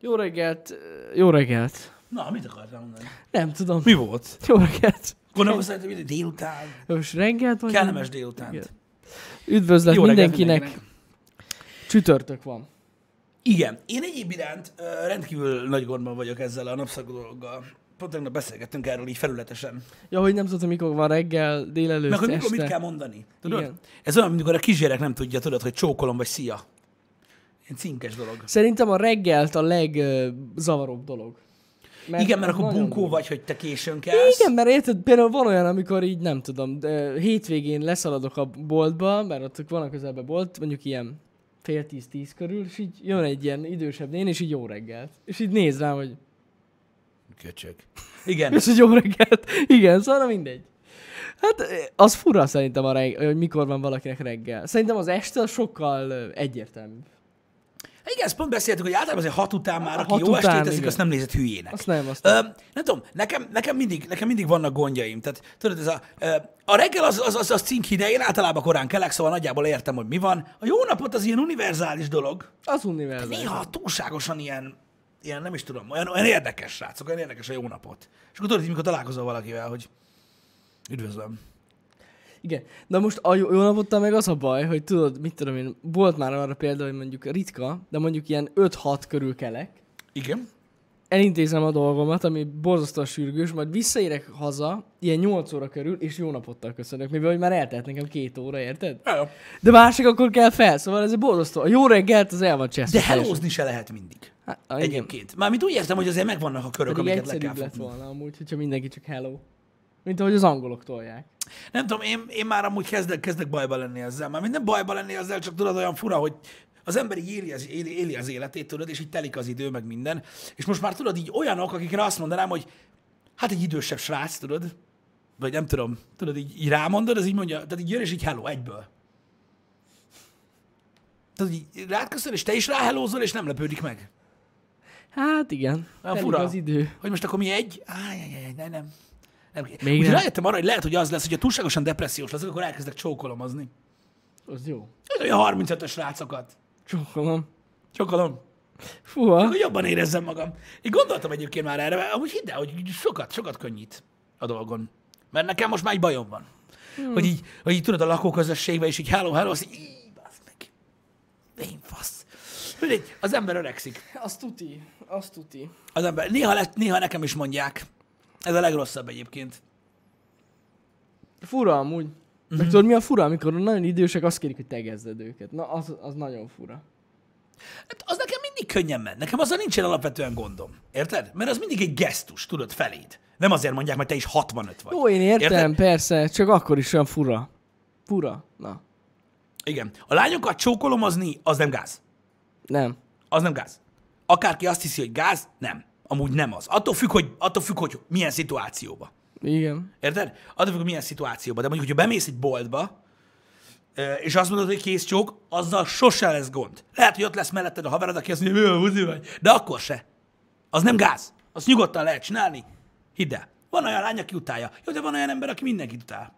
Jó reggelt, jó reggelt. Na, mit akartál mondani? Nem tudom. Mi volt? Jó reggelt. Szerintem hogy délután. Most reggelt vagy? Kellemes délutánt. Igen. Üdvözlet Jó reggelt mindenkinek. Csütörtök van. Igen. Én egyéb iránt rendkívül nagy gondban vagyok ezzel a napszak dologgal. Pont tegnap beszélgettünk erről így felületesen. Ja, hogy nem tudom, mikor van reggel, délelőtt, Meg hogy mikor este. mit kell mondani. Tudod? Igen. Ez olyan, amikor a kisgyerek nem tudja, tudod, hogy csókolom vagy szia. Ilyen cinkes dolog. Szerintem a reggelt a legzavaróbb dolog. Igen, mert akkor bunkó durva. vagy, hogy te későn kelsz. Igen, mert érted, például van olyan, amikor így nem tudom, de hétvégén leszaladok a boltba, mert ott van a közelben bolt, mondjuk ilyen fél tíz-tíz körül, és így jön egy ilyen idősebb nén, és így jó reggelt. És így néz rám, hogy Köcsög. Igen. és hogy jó reggelt. Igen, szóval na mindegy. Hát az fura szerintem, a reg- hogy mikor van valakinek reggel. Szerintem az este sokkal egyértelműbb. Igen, ezt pont beszéltük, hogy általában azért hat után már, aki jó estét teszik, azt nem nézett hülyének. Azt nem, azt Ö, nem. nem tudom, nekem, nekem, mindig, nekem mindig vannak gondjaim. Tehát tudod, ez a, a reggel az, az, az, az cink én általában korán kelek, szóval nagyjából értem, hogy mi van. A jó napot az ilyen univerzális dolog. Az univerzális. Néha túlságosan ilyen, ilyen nem is tudom, olyan, olyan érdekes, srácok, olyan érdekes a jó napot. És akkor tudod, hogy mikor találkozol valakivel, hogy üdvözlöm. Igen. De most a jó napottal meg az a baj, hogy tudod, mit tudom én, volt már arra példa, hogy mondjuk ritka, de mondjuk ilyen 5-6 körül kelek, Igen. elintézem a dolgomat, ami borzasztóan sürgős, majd visszaérek haza, ilyen 8 óra körül, és jó napottal köszönök, mivel hogy már eltelt nekem két óra, érted? Ja, jó. De másik akkor kell fel, szóval ez egy borzasztó. A jó reggelt az el van cseszve. De hellózni se lehet mindig. Hát. Egyébként. Mármint úgy értem, hogy azért megvannak a körök, Pedig amiket le kell lett volna amúgy, hogyha mindenki csak hello. Mint ahogy az angolok tolják. Nem tudom, én, én már amúgy kezdek, kezdek bajba lenni ezzel. Már minden bajba lenni ezzel, csak tudod, olyan fura, hogy az ember így éli az, éli, éli az életét, tudod, és így telik az idő, meg minden. És most már tudod, így olyanok, akikre azt mondanám, hogy hát egy idősebb srác, tudod, vagy nem tudom, tudod, így, így rámondod, az így mondja, tehát így jön, és így hello, egyből. Tudod, így rád köszön, és te is ráhellózol, és nem lepődik meg. Hát igen. Olyan fura. az idő. Hogy most akkor mi egy? Áj, nem, nem. Nem. Még Még nem. rájöttem arra, hogy lehet, hogy az lesz, hogyha túlságosan depressziós leszek, akkor elkezdek csókolomozni. Az jó. Ez olyan 35-ös rácokat. Csókolom. Csokolom. Fúha. Hogy jobban érezzem magam. Én gondoltam egyébként már erre, amúgy hidd el, hogy sokat, sokat könnyít a dolgon. Mert nekem most már egy bajom van. Hmm. Hogy, így, hogy így tudod a lakóközösségben, és így hello, hello, azt így, így, meg. Én fasz. Az ember öregszik. Azt tuti. Azt tuti. Az ember, néha, le, néha nekem is mondják. Ez a legrosszabb egyébként. Fura amúgy. Mhm. Mm-hmm. Meg tudod mi a fura, amikor nagyon idősek, azt kérik, hogy tegezzed őket. Na, az, az nagyon fura. Hát az nekem mindig könnyen ment. Nekem azzal nincsen alapvetően gondom. Érted? Mert az mindig egy gesztus, tudod, feléd. Nem azért mondják, mert te is 65 vagy. Jó, én értem, Érted? persze, csak akkor is olyan fura. Fura. Na, Igen. A lányokat csókolomozni, az nem gáz. nem. Az nem gáz. Akárki azt hiszi, hogy gáz, nem. Amúgy nem az. Attól függ, hogy, attól függ, hogy milyen szituációba. Igen. Érted? Attól függ, hogy milyen szituációba. De mondjuk, hogyha bemész egy boltba, és azt mondod, hogy kész csók, azzal sose lesz gond. Lehet, hogy ott lesz melletted a haverod, aki azt mondja, hogy buzi vagy. De akkor se. Az nem gáz. Azt nyugodtan lehet csinálni. Hidd el. Van olyan lány, aki utálja. Jó, de van olyan ember, aki mindenkit utál.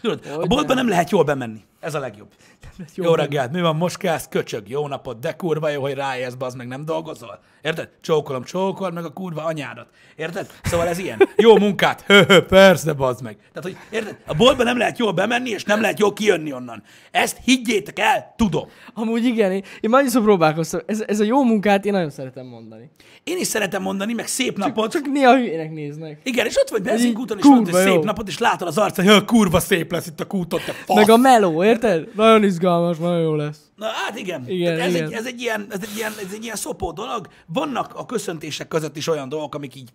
Tudod, a Hogy boltban nem. nem lehet jól bemenni. Ez a legjobb. Jó, jó reggelt, mi van, most kezd, köcsög, jó napot, de kurva jó, hogy ráérsz, az meg nem dolgozol. Érted? Csókolom, csókol meg a kurva anyádat. Érted? Szóval ez ilyen. Jó munkát. Hö, hö, persze, bazd meg. Tehát, hogy érted? A boltba nem lehet jól bemenni, és nem lehet jól kijönni onnan. Ezt higgyétek el, tudom. Amúgy igen, én, én már annyiszor próbálkoztam. Ez, ez a jó munkát én nagyon szeretem mondani. Én is szeretem mondani, meg szép napot. Csak néha hülyének néznek. Igen, és ott vagy benzinkúton, és mondod, hogy szép napot, és látod az arcát, hogy "Hö, kurva szép lesz itt a kúton, te fasz. Meg a meló, érted? Nagyon izgalmas, nagyon jó lesz. Na hát igen. Igen, Tehát ez, igen. Egy, ez, egy ilyen, ez, egy ilyen, ez egy ilyen szopó dolog. Vannak a köszöntések között is olyan dolgok, amik így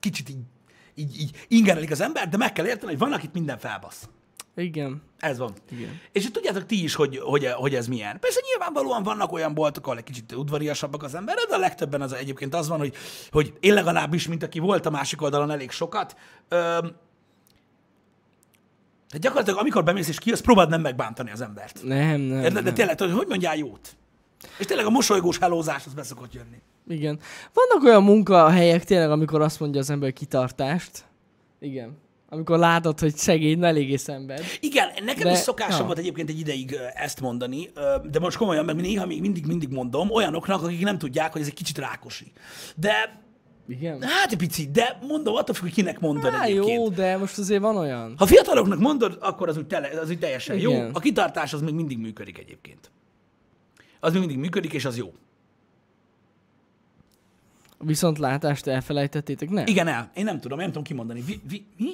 kicsit így, így, így ingerelik az ember, de meg kell érteni, hogy van, akit minden felbasz. Igen. Ez van. Igen. És tudjátok ti is, hogy, hogy, hogy ez milyen. Persze nyilvánvalóan vannak olyan boltok, ahol egy kicsit udvariasabbak az emberek, de a legtöbben az egyébként az van, hogy, hogy én legalábbis, mint aki volt a másik oldalon elég sokat, öm, tehát gyakorlatilag amikor bemész és kijössz, próbáld nem megbántani az embert. Nem, nem, Érted? De nem. tényleg, hogy hogy mondjál jót? És tényleg a mosolygós hellózás az beszokott jönni. Igen. Vannak olyan munkahelyek tényleg, amikor azt mondja az ember, kitartást. Igen. Amikor látod, hogy szegény, ne eléggé szenved. Igen, nekem De- is szokásom ja. volt egyébként egy ideig ezt mondani, de most komolyan, meg néha még mindig, mindig mondom olyanoknak, akik nem tudják, hogy ez egy kicsit rákosi. De, Igen? hát egy picit, de mondom, attól függ, hogy kinek mondod Há, egyébként. jó, de most azért van olyan. Ha fiataloknak mondod, akkor az úgy, tele, az úgy teljesen jó. Igen. A kitartás az még mindig működik egyébként. Az még mindig működik, és az jó. A viszontlátást elfelejtettétek? Nem. Igen, el. Én nem tudom, én nem tudom kimondani. Vi, vi, mi?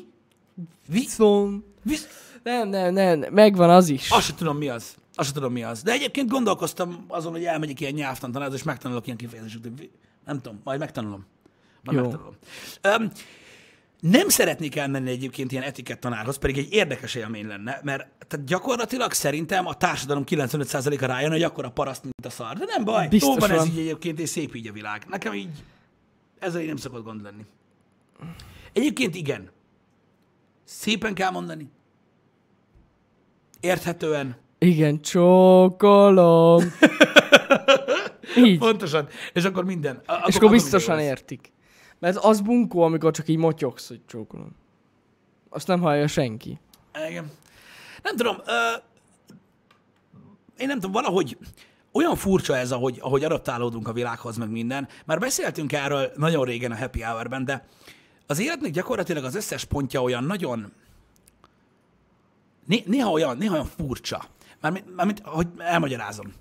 Vi, Viszont... vi, Nem, nem, nem, megvan az is. azt sem tudom, mi az. Azt sem tudom, mi az. De egyébként gondolkoztam azon, hogy elmegyek ilyen nyelvtantanázra, és megtanulok ilyen kifejezéseket. Nem tudom, majd megtanulom. Majd Jó. megtanulom. Um, nem szeretnék elmenni egyébként ilyen etikett tanárhoz, pedig egy érdekes élmény lenne, mert tehát gyakorlatilag szerintem a társadalom 95%-a rájön, hogy akkor a paraszt, mint a szar. De nem baj, Biztos jó van ez így egyébként, és szép így a világ. Nekem így ezzel így nem szokott gond lenni. Egyébként igen. Szépen kell mondani. Érthetően. Igen, csókolom. Így. Pontosan. És akkor minden. A- És akkor biztosan értik. Mert az bunkó, amikor csak így motyogsz, hogy csókolom. Azt nem hallja senki. Igen. Nem tudom, ö, én nem tudom, valahogy olyan furcsa ez, ahogy, ahogy adaptálódunk a világhoz, meg minden. Már beszéltünk erről nagyon régen a Happy Hour-ben, de az életnek gyakorlatilag az összes pontja olyan nagyon, né- néha olyan, néha olyan furcsa. Mármint, mármint, hogy elmagyarázom.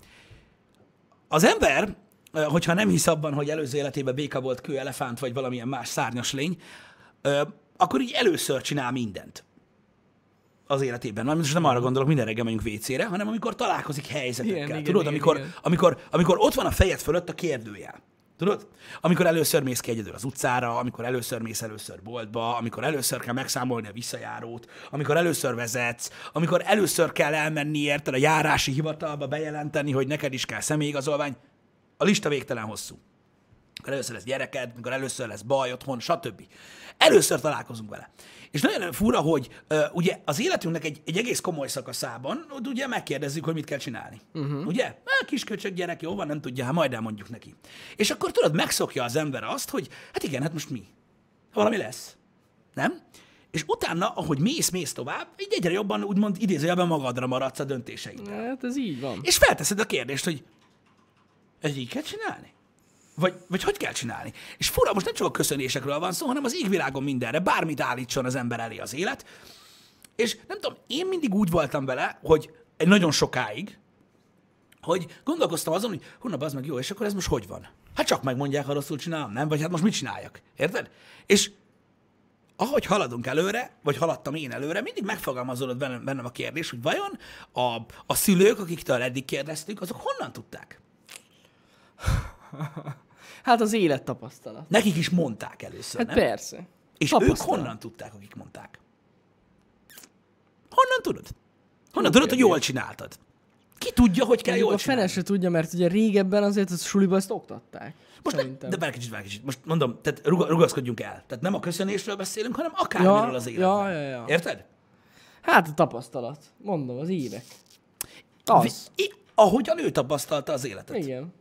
Az ember, hogyha nem hisz abban, hogy előző életében béka volt, kő, elefánt, vagy valamilyen más szárnyas lény, akkor így először csinál mindent az életében. Na, most nem arra gondolok, minden reggel megyünk WC-re, hanem amikor találkozik helyzetekkel. Igen, Tudod, igen, amikor, igen. Amikor, amikor ott van a fejed fölött a kérdőjel. Tudod? Amikor először mész ki egyedül az utcára, amikor először mész először boltba, amikor először kell megszámolni a visszajárót, amikor először vezetsz, amikor először kell elmenni érted a járási hivatalba bejelenteni, hogy neked is kell személyigazolvány. A lista végtelen hosszú. Amikor először lesz gyereked, amikor először lesz baj otthon, stb. Először találkozunk vele. És nagyon fura, hogy uh, ugye az életünknek egy, egy egész komoly szakaszában, ott ugye megkérdezzük, hogy mit kell csinálni. Uh-huh. Ugye? Hát kisköcsög gyerek, jó van, nem tudja, hát majd elmondjuk neki. És akkor tudod, megszokja az ember azt, hogy hát igen, hát most mi? Valami lesz. Nem? És utána, ahogy mész, mész tovább, így egyre jobban úgymond idézőjelben magadra maradsz a döntéseiddel. Hát ez így van. És felteszed a kérdést, hogy ez így kell csinálni? Vagy, vagy hogy kell csinálni? És fura, most nem csak a köszönésekről van szó, hanem az égvilágon mindenre, bármit állítson az ember elé az élet. És nem tudom, én mindig úgy voltam vele, hogy egy nagyon sokáig, hogy gondolkoztam azon, hogy hú, az meg jó, és akkor ez most hogy van? Hát csak megmondják, ha rosszul csinálom, nem? Vagy hát most mit csináljak? Érted? És ahogy haladunk előre, vagy haladtam én előre, mindig megfogalmazódott bennem, bennem a kérdés, hogy vajon a, a szülők, akiktől eddig kérdeztük, azok honnan tudták? Hát az élettapasztalat. Nekik is mondták először, Hát nem? persze. És ők Tapasztalat. honnan tudták, akik mondták? Honnan tudod? Honnan tudod, hogy jól csináltad? Ki tudja, hogy kell Mondjuk jól a fene csinálni? se tudja, mert ugye régebben azért a suliba ezt oktatták. Most ne, de várj kicsit, várj kicsit. Most mondom, tehát ruga- rugaszkodjunk el. Tehát nem a köszönésről beszélünk, hanem akármiről Ja, az életben. ja, ja, ja. Érted? Hát a tapasztalat. Mondom, az évek. Az. Vi- ahogyan ő tapasztalta az életet. Igen.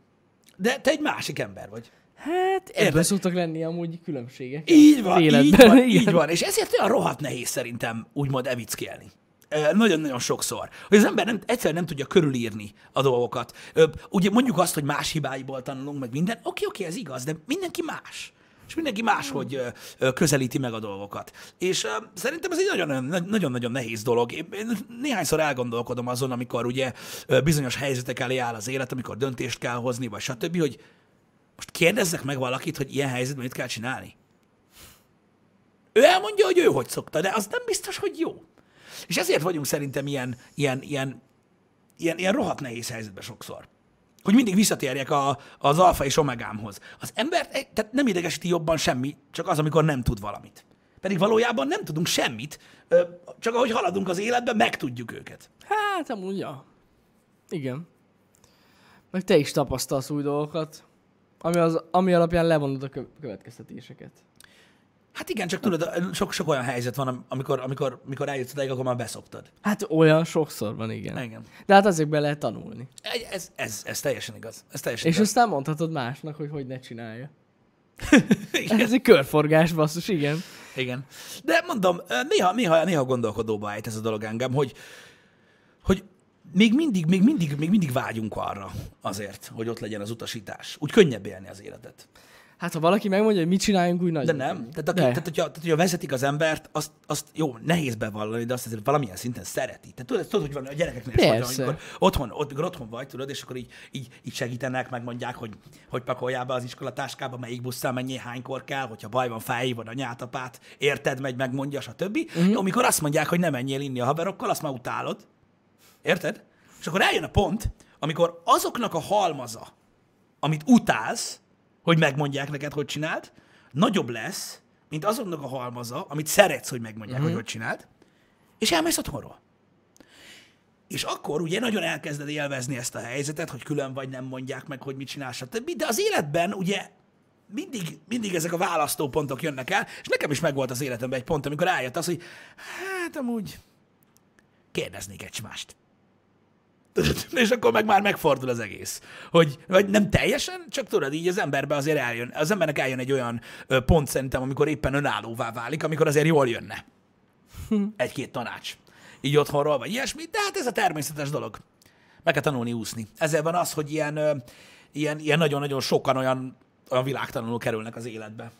De te egy másik ember vagy. Hát ebben szoktak lenni amúgy különbségek. Így van, így van, így van. És ezért olyan rohadt nehéz szerintem úgymond evickélni. Nagyon-nagyon sokszor. Hogy az ember nem, egyszerűen nem tudja körülírni a dolgokat. Ugye mondjuk azt, hogy más hibáiból tanulunk, meg minden. Oké, oké, ez igaz, de mindenki más. És mindenki máshogy ö, közelíti meg a dolgokat. És szerintem ez egy nagyon- nagyon-nagyon nehéz dolog. Én néhányszor elgondolkodom azon, amikor ugye bizonyos helyzetek elé áll az élet, amikor döntést kell hozni, vagy stb., hogy most kérdezzek meg valakit, hogy ilyen helyzetben mit kell csinálni. Ő elmondja, hogy ő hogy szokta, de az nem biztos, hogy jó. És ezért vagyunk szerintem ilyen, ilyen, ilyen, ilyen, ilyen rohadt nehéz helyzetben sokszor. Hogy mindig visszatérjek a, az alfa és omegámhoz. Az embert egy- tehát nem idegesíti jobban semmi, csak az, amikor nem tud valamit. Pedig valójában nem tudunk semmit, csak ahogy haladunk az életben, megtudjuk őket. Hát amúgy, ja. Igen. Meg te is tapasztalsz új dolgokat, ami, az, ami alapján levonod a kö- következtetéseket. Hát igen, csak tudod, sok, sok olyan helyzet van, amikor, amikor, amikor eljutsz odáig, akkor már beszoktad. Hát olyan sokszor van, igen. Igen. De hát azért lehet tanulni. Ez, ez, ez, teljesen igaz. Ez teljesen És igaz. aztán mondhatod másnak, hogy hogy ne csinálja. Ez egy körforgás, basszus, igen. Igen. De mondom, néha, néha, néha gondolkodóba ejt ez a dolog engem, hogy, hogy még mindig, még mindig, még mindig vágyunk arra azért, hogy ott legyen az utasítás. Úgy könnyebb élni az életet. Hát ha valaki megmondja, hogy mit csináljunk, úgy nagy. De nem. Tehát, aki, tehát, hogyha, tehát, hogyha vezetik az embert, azt, azt jó, nehéz bevallani, de azt azért valamilyen szinten szereti. Tehát tudod, tudod hogy van a gyerekeknél is van, amikor otthon, ott, otthon vagy, tudod, és akkor így, így, így segítenek, megmondják, hogy hogy pakoljál be az iskolatáskába, melyik busszal mennyi, hánykor kell, hogyha baj van, felhívod a nyátapát, érted, megy, megmondja, stb. Uh-huh. Jó, amikor azt mondják, hogy nem menjél inni a haverokkal, azt már utálod. Érted? És akkor eljön a pont, amikor azoknak a halmaza, amit utálsz, hogy megmondják neked, hogy csináld, nagyobb lesz, mint azoknak a halmaza, amit szeretsz, hogy megmondják, uh-huh. hogy hogy csináld, és elmész otthonról. És akkor ugye nagyon elkezded élvezni ezt a helyzetet, hogy külön vagy, nem mondják meg, hogy mit csinálsz, stb. De az életben ugye mindig, mindig ezek a választópontok jönnek el, és nekem is megvolt az életemben egy pont, amikor eljött az, hogy hát amúgy kérdeznék egy mást. És akkor meg már megfordul az egész. Hogy, vagy nem teljesen, csak tudod, így az emberbe azért eljön, az embernek eljön egy olyan pont szerintem, amikor éppen önállóvá válik, amikor azért jól jönne. Egy-két tanács. Így otthonról, vagy ilyesmi, de hát ez a természetes dolog. Meg kell tanulni úszni. Ezzel van az, hogy ilyen, ilyen, ilyen nagyon-nagyon sokan olyan, olyan világtanuló kerülnek az életbe.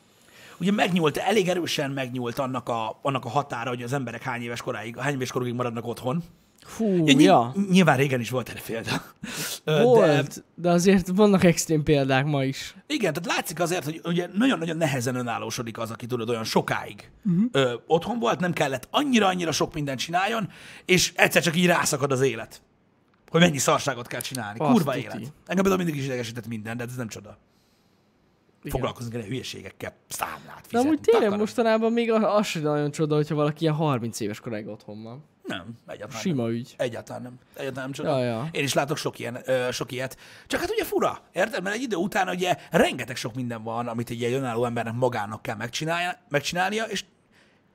Ugye megnyúlt, elég erősen megnyúlt annak a, annak a határa, hogy az emberek hány éves koráig, hány éves korukig maradnak otthon Fú, ja, ja. Nyilván régen is volt erre példa. Volt, de... de azért vannak extrém példák ma is. Igen, tehát látszik azért, hogy ugye nagyon-nagyon nehezen önállósodik az, aki tudod olyan sokáig uh-huh. ö, otthon volt, nem kellett annyira-annyira sok mindent csináljon, és egyszer csak így rászakad az élet. Hogy mennyi szarságot kell csinálni. Azt Kurva élet. Engem például mindig is idegesített minden, de ez nem csoda. Igen. Foglalkozni kell hülyeségekkel, számlát fizetni. De amúgy tényleg mostanában még az sem nagyon csoda, hogyha valaki ilyen 30 éves koráig otthon van. Nem, egyáltalán Sima nem. ügy. Egyáltalán nem. Egyáltalán nem csoda. Ja, ja. Én is látok sok, ilyen, ö, sok ilyet. Csak hát ugye fura, érted? Mert egy idő után ugye rengeteg sok minden van, amit egy ilyen önálló embernek magának kell megcsinálnia, megcsinálnia, és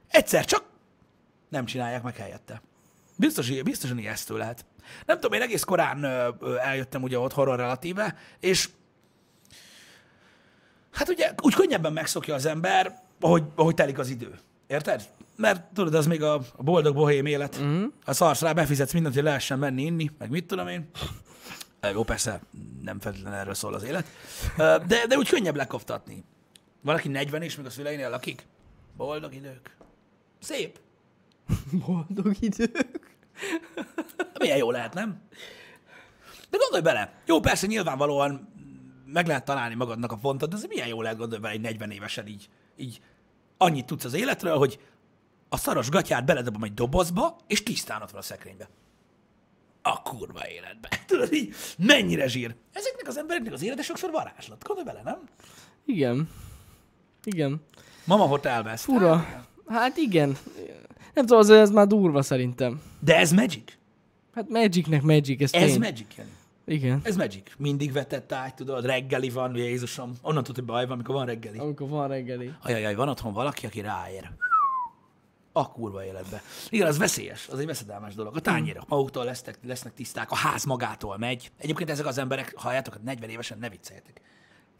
egyszer csak nem csinálják meg helyette. Biztos, biztosan ijesztő lehet. Nem tudom, én egész korán ö, ö, eljöttem ugye otthonról relatíve, és hát ugye úgy könnyebben megszokja az ember, ahogy, ahogy telik az idő. Érted? Mert tudod, az még a, boldog bohém élet. Uh-huh. A szarsz rá, befizetsz mindent, hogy lehessen menni, inni, meg mit tudom én. Jó, persze, nem feltétlenül erről szól az élet. De, de úgy könnyebb lekoptatni. Valaki 40 és még a szüleinél lakik. Boldog idők. Szép. Boldog idők. Milyen jó lehet, nem? De gondolj bele. Jó, persze nyilvánvalóan meg lehet találni magadnak a pontot, de ez milyen jó lehet gondolni bele egy 40 évesen így, így annyit tudsz az életről, hogy a szaros gatyát beledobom egy dobozba, és tisztán ott van a szekrénybe. A kurva életbe. Tudod így, mennyire zsír. Ezeknek az embereknek az élete sokszor varázslat. Gondolj bele, nem? Igen. Igen. Mama Hotel West. Fura. Hát igen. Nem tudom, az ez már durva szerintem. De ez Magic? Hát Magicnek Magic, ez Ez tény. Magic, Jani. Igen. Ez Magic. Mindig vetett ágy, tudod, reggeli van, Jézusom. Onnan tudod, hogy baj van, amikor van reggeli. Amikor van reggeli. Ajajaj, van otthon valaki, aki ráér a kurva életbe. Igen, az veszélyes, az egy veszedelmes dolog. A tányérok maguktól lesznek, lesznek tiszták, a ház magától megy. Egyébként ezek az emberek, halljátok, 40 évesen ne vicceljetek.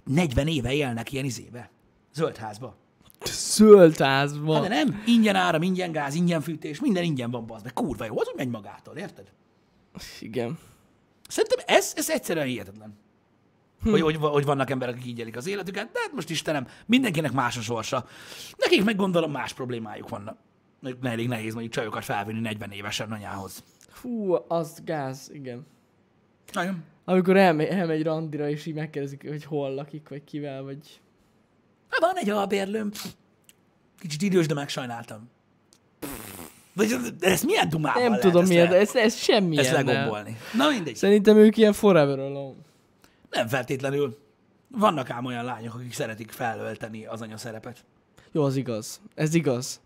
40 éve élnek ilyen izébe. Zöld házba. Zöld házba. Hát de nem, ingyen áram, ingyen gáz, ingyen fűtés, minden ingyen van, bazd meg. Kurva jó, az úgy megy magától, érted? Igen. Szerintem ez, ez egyszerűen hihetetlen. Hm. Hogy, hogy, hogy, vannak emberek, akik így élik az életüket, de hát most Istenem, mindenkinek más a sorsa. Nekik meg gondolom más problémájuk vannak elég nehéz mondjuk csajokat felvinni 40 évesen anyához. Fú, az gáz, igen. Nagyon. Amikor elmegy, elmegy randira, és így megkérdezik, hogy hol lakik, vagy kivel, vagy... Hát van egy albérlőm. Kicsit idős, de megsajnáltam. Vagy ez milyen dumában Nem lehet tudom miért, le... ez, ez semmi Ezt legombolni. Na mindegy. Szerintem ők ilyen forever alone. Nem feltétlenül. Vannak ám olyan lányok, akik szeretik felölteni az anya szerepet. Jó, az igaz. Ez igaz.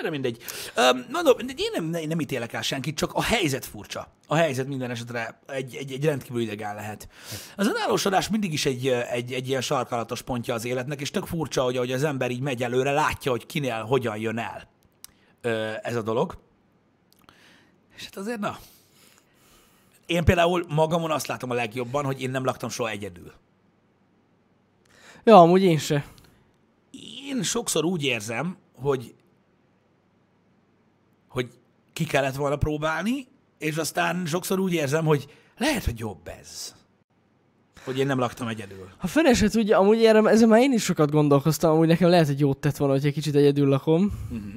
De mindegy. Um, mondom, én nem, nem ítélek el senkit, csak a helyzet furcsa. A helyzet minden esetre egy, egy, egy rendkívül idegán lehet. Az önállósodás mindig is egy, egy, egy ilyen sarkalatos pontja az életnek, és tök furcsa, hogy, hogy az ember így megy előre, látja, hogy kinél hogyan jön el ez a dolog. És hát azért na. Én például magamon azt látom a legjobban, hogy én nem laktam soha egyedül. Ja, amúgy én se. Én én sokszor úgy érzem, hogy ki kellett volna próbálni, és aztán sokszor úgy érzem, hogy lehet, hogy jobb ez. Hogy én nem laktam egyedül. Ha fene se tudja, amúgy erre, ezen már én is sokat gondolkoztam, amúgy nekem lehet, hogy jót tett volna, hogy egy kicsit egyedül lakom, Uh-huh.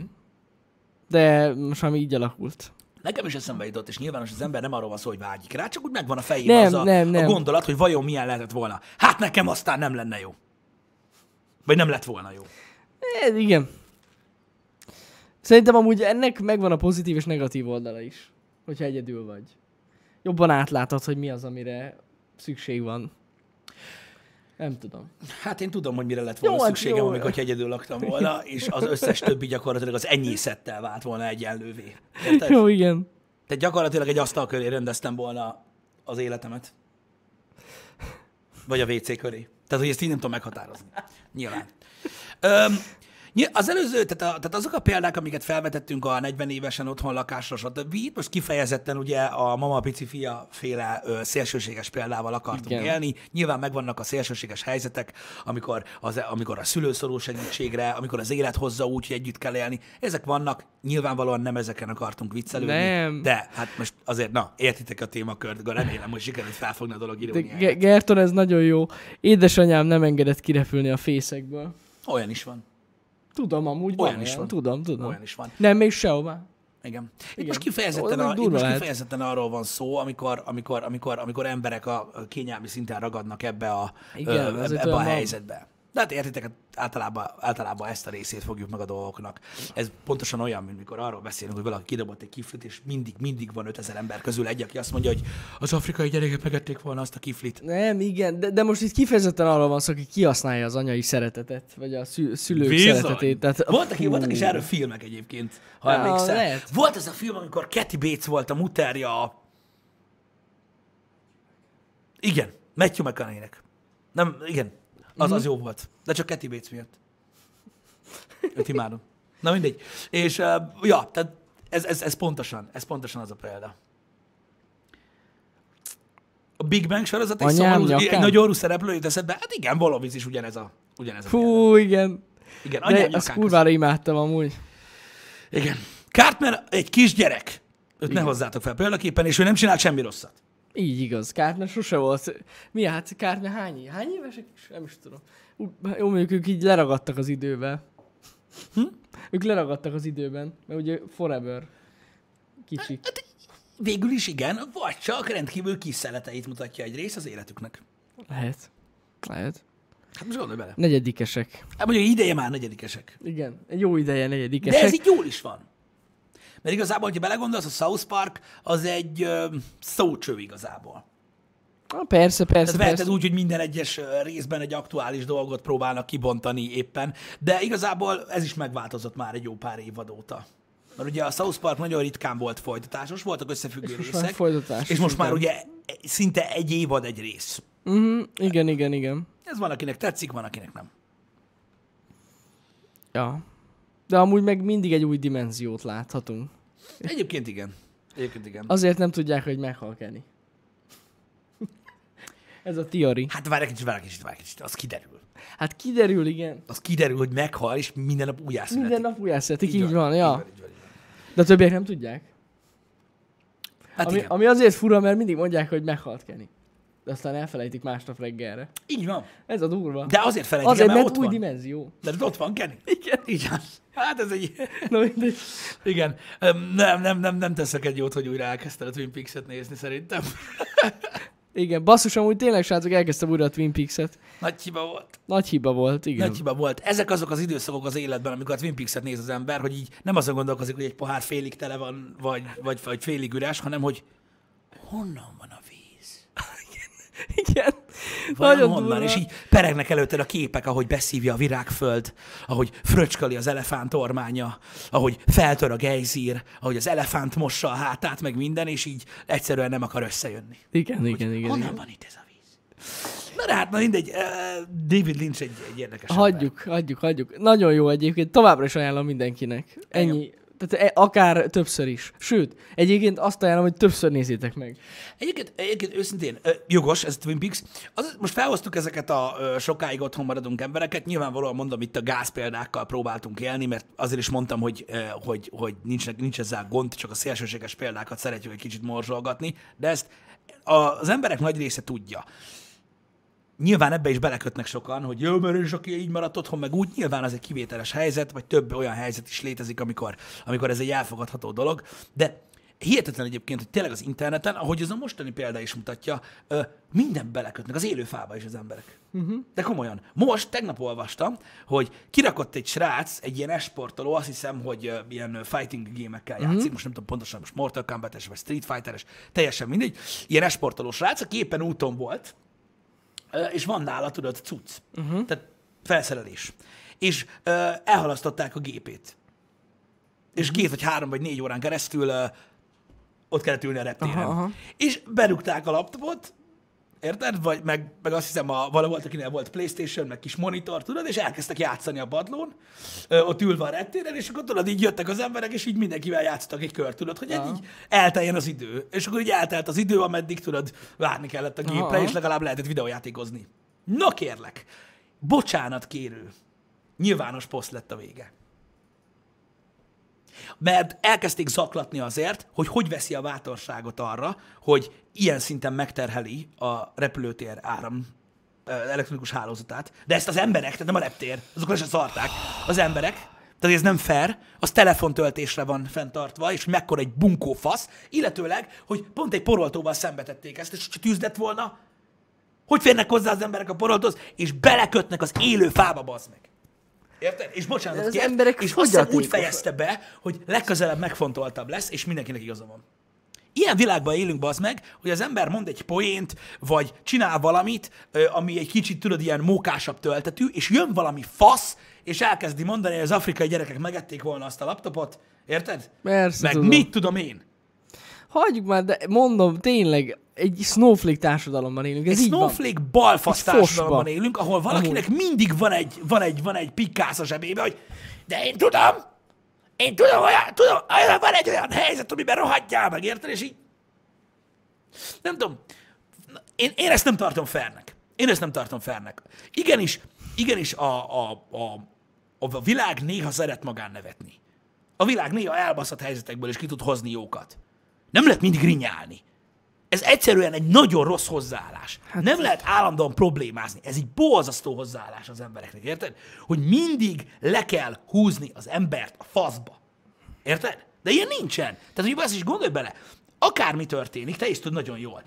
de most már így alakult. Nekem is eszembe jutott, és nyilvános az ember nem arról van szó, hogy vágyik rá, csak úgy megvan a fejében Nem, az a, nem, a nem. gondolat, hogy vajon milyen lehetett volna. Hát nekem aztán nem lenne jó. Vagy nem lett volna jó. É, igen. Szerintem amúgy ennek megvan a pozitív és negatív oldala is, hogyha egyedül vagy. Jobban átlátod, hogy mi az, amire szükség van. Nem tudom. Hát én tudom, hogy mire lett volna Jó, hát szükségem, jó. amikor egyedül laktam volna, és az összes többi gyakorlatilag az enyészettel vált volna egyenlővé. Érted? Jó, igen. Tehát gyakorlatilag egy asztal köré rendeztem volna az életemet. Vagy a WC köré. Tehát, hogy ezt így nem tudom meghatározni. Nyilván. Öm, az előző, tehát, a, tehát azok a példák, amiket felvetettünk a 40 évesen otthon lakásra, stb. Itt most kifejezetten ugye a mama pici fia féle ö, szélsőséges példával akartunk Igen. élni. Nyilván megvannak a szélsőséges helyzetek, amikor, az, amikor a szülő szorul segítségre, amikor az élet hozza úgy, hogy együtt kell élni. Ezek vannak, nyilvánvalóan nem ezeken akartunk viccelődni. Nem. De hát most azért, na, értitek a témakört, remélem, hogy sikerült felfogni a dolog iróniáját. Ge- Gerton, ez nagyon jó. Édesanyám nem engedett kirepülni a fészekből. Olyan is van. Tudom, amúgy Olyan van is van. Tudom, tudom. Olyan is van. Nem, még sehová. Igen. Itt Igen. most kifejezetten, a, itt most kifejezetten arról van szó, amikor, amikor, amikor, amikor emberek a kényelmi szinten ragadnak ebbe a, Igen, ö, ebbe, ebbe a olyan van. De hát értitek, hát általában, általában ezt a részét fogjuk meg a dolgoknak. Ez pontosan olyan, mint mikor arról beszélünk, hogy valaki kidobott egy kiflit, és mindig, mindig van 5000 ember közül egy, aki azt mondja, hogy az afrikai gyerekek megették volna azt a kiflit. Nem, igen, de, de most itt kifejezetten arról van szó, aki kihasználja az anyai szeretetet, vagy a szü- szülők Bizony. szeretetét. Tehát, Voltak, Fú. voltak is erről filmek egyébként, ha Ja, emlékszel. lehet. Volt ez a film, amikor Kathy Bates volt a muterja a... Igen, Matthew McConaughey-nek. Nem, igen, az, Mhm. az jó volt. De csak Kathy Bates miatt. Őt imádom. Na mindegy. És uh, ja, tehát ez, ez, ez, pontosan, ez pontosan az a példa. A Big Bang sorozat egy, szomorú, egy nagyon orrú szereplő jut eszedbe. Hát igen, Bolovic is ugyanez a, ugyanez a példa. Fú, igen. Igen, De anyám azt nyakán kurvára imádtam amúgy. igen. Cartman egy kisgyerek. Őt ne hozzátok fel példaképpen, és ő nem csinált semmi rosszat. Így igaz. Kártner sose volt. Mi hát Kártner hány, hány évesek is? Nem is tudom. Ú, Jó, mondjuk ők így leragadtak az időben. Hm? Ők leragadtak az időben, mert ugye forever. Kicsik. Végül is igen, vagy csak rendkívül kis szeleteit mutatja egy rész az életüknek. Lehet. Lehet. Hát most gondolj bele. Negyedikesek. Hát mondjuk ideje már negyedikesek. Igen. Egy jó ideje negyedikesek. De ez így jól is van. Mert igazából, ha belegondolsz, a South Park az egy ö, szócső igazából. Ah, persze, persze, Tehát veheted úgy, hogy minden egyes részben egy aktuális dolgot próbálnak kibontani éppen, de igazából ez is megváltozott már egy jó pár évad óta. Mert ugye a South Park nagyon ritkán volt folytatásos, voltak összefüggő És most részek, folytatás és most már ugye szinte egy évad egy rész. Uh-huh. Igen, igen, igen. Ez van, akinek tetszik, van, akinek nem. Ja. De amúgy meg mindig egy új dimenziót láthatunk. Egyébként igen. Egyébként igen. Azért nem tudják, hogy meghal Kenny. Ez a teori. Hát várj egy kicsit, várj egy kicsit, várj egy kicsit, az kiderül. Hát kiderül, igen. Az kiderül, hogy meghal, és minden nap újjászületik. Minden nap újjászületik, így, így van, így ja. van, így van, így van. De a többiek nem tudják. Hát Ami, igen. ami azért fura, mert mindig mondják, hogy meghalt Kenny. De aztán elfelejtik másnap reggelre. Így van. Ez a durva. De azért felejtik azért, el, mert mert új van. dimenzió. De ott van Kenny. Igen. Így van. Hát ez egy... Na mindegy. Igen. Nem, nem, nem, nem teszek egy jót, hogy újra elkezdted a Twin Peaks-et nézni, szerintem. Igen, basszus, amúgy tényleg, srácok, elkezdtem újra a Twin Peaks-et. Nagy hiba volt. Nagy hiba volt, igen. Nagy hiba volt. Ezek azok az időszakok az életben, amikor a Twin Peaks-et néz az ember, hogy így nem azon gondolkozik, hogy egy pohár félig tele van, vagy, vagy, vagy félig üres, hanem hogy honnan? Igen. Vajon Nagyon honnan? durva. És így peregnek előtted a képek, ahogy beszívja a virágföld, ahogy fröcsköli az elefánt ormánya, ahogy feltör a gejzír, ahogy az elefánt mossa a hátát, meg minden, és így egyszerűen nem akar összejönni. Igen, igen, igen. honnan igen. van itt ez a víz? Na de hát, na mindegy, eh, David Lynch egy, egy érdekes ember. Hagyjuk, hagyjuk, hagyjuk. Nagyon jó egyébként. Továbbra is ajánlom mindenkinek. Ennyi Tehát e- akár többször is. Sőt, egyébként azt ajánlom, hogy többször nézzétek meg. Egyébként, egyébként őszintén, jogos, ez Twin Peaks. Az, most felhoztuk ezeket a sokáig otthon maradunk embereket. Nyilvánvalóan mondom, itt a gáz példákkal próbáltunk élni, mert azért is mondtam, hogy, hogy, hogy nincs, nincs ezzel gond, csak a szélsőséges példákat szeretjük egy kicsit morzsolgatni, de ezt az emberek nagy része tudja. Nyilván ebbe is belekötnek sokan, hogy jó, mert is aki így maradt otthon, meg úgy, nyilván az egy kivételes helyzet, vagy több olyan helyzet is létezik, amikor, amikor ez egy elfogadható dolog, de hihetetlen egyébként, hogy tényleg az interneten, ahogy ez a mostani példa is mutatja, minden belekötnek, az élő fába is az emberek. Uh-huh. De komolyan. Most, tegnap olvastam, hogy kirakott egy srác, egy ilyen esportoló, azt hiszem, hogy ö, ilyen fighting gémekkel játszik, uh-huh. most nem tudom pontosan, most Mortal Kombat-es, vagy Street Fighter-es, teljesen mindegy, ilyen esportoló srác, aki éppen úton volt, és van nála, tudod, cucc. Uh-huh. Tehát felszerelés. És ö, elhalasztották a gépét. És két, vagy három, vagy négy órán keresztül ö, ott kellett ülni a reptéren. Aha, aha. És berúgták a laptopot, érted? Vagy meg, meg azt hiszem, a, vala volt, akinek volt Playstation, meg kis monitor, tudod, és elkezdtek játszani a padlón, ö, ott ülve a reptéren, és akkor tudod, így jöttek az emberek, és így mindenkivel játszottak egy kört, tudod, hogy Aha. így elteljen az idő. És akkor így eltelt az idő, ameddig tudod, várni kellett a gépre, Aha. és legalább lehetett videójátékozni. Na kérlek, bocsánat kérő, nyilvános poszt lett a vége. Mert elkezdték zaklatni azért, hogy hogy veszi a bátorságot arra, hogy ilyen szinten megterheli a repülőtér áram elektronikus hálózatát. De ezt az emberek, tehát nem a reptér, azok se szarták, az emberek, tehát ez nem fair, az telefontöltésre van fenntartva, és mekkora egy bunkó fasz, illetőleg, hogy pont egy poroltóval szembetették ezt, és ha tűz volna, hogy férnek hozzá az emberek a poroltóhoz, és belekötnek az élő fába, bazd meg. Érted? És bocsánat, De az kért, emberek és azt hiszem úgy fejezte be, hogy legközelebb megfontoltabb lesz, és mindenkinek igaza van. Ilyen világban élünk, bazd meg, hogy az ember mond egy poént, vagy csinál valamit, ami egy kicsit, tudod, ilyen mókásabb töltetű, és jön valami fasz, és elkezdi mondani, hogy az afrikai gyerekek megették volna azt a laptopot, érted? Persze, Meg tudom. mit tudom én? Hagyjuk már, de mondom, tényleg, egy snowflake társadalomban élünk. Ez Egy így van. snowflake balfasz társadalomban élünk, ahol valakinek mindig van egy, van egy, van egy pikkász a zsebébe, hogy de én tudom, én tudom, olyan, tudom, olyan, van egy olyan helyzet, amiben rohadjál meg, érted? És így, nem tudom, én, én ezt nem tartom fernek. Én ezt nem tartom fernek. Igenis, igenis a, a, a, a világ néha szeret magán nevetni. A világ néha elbaszott helyzetekből is ki tud hozni jókat. Nem lehet mindig rinyálni. Ez egyszerűen egy nagyon rossz hozzáállás. Hát... Nem lehet állandóan problémázni. Ez egy borzasztó hozzáállás az embereknek, érted? Hogy mindig le kell húzni az embert a faszba. Érted? De ilyen nincsen. Tehát, hogy azt is gondolj bele, akármi történik, te is tudod nagyon jól.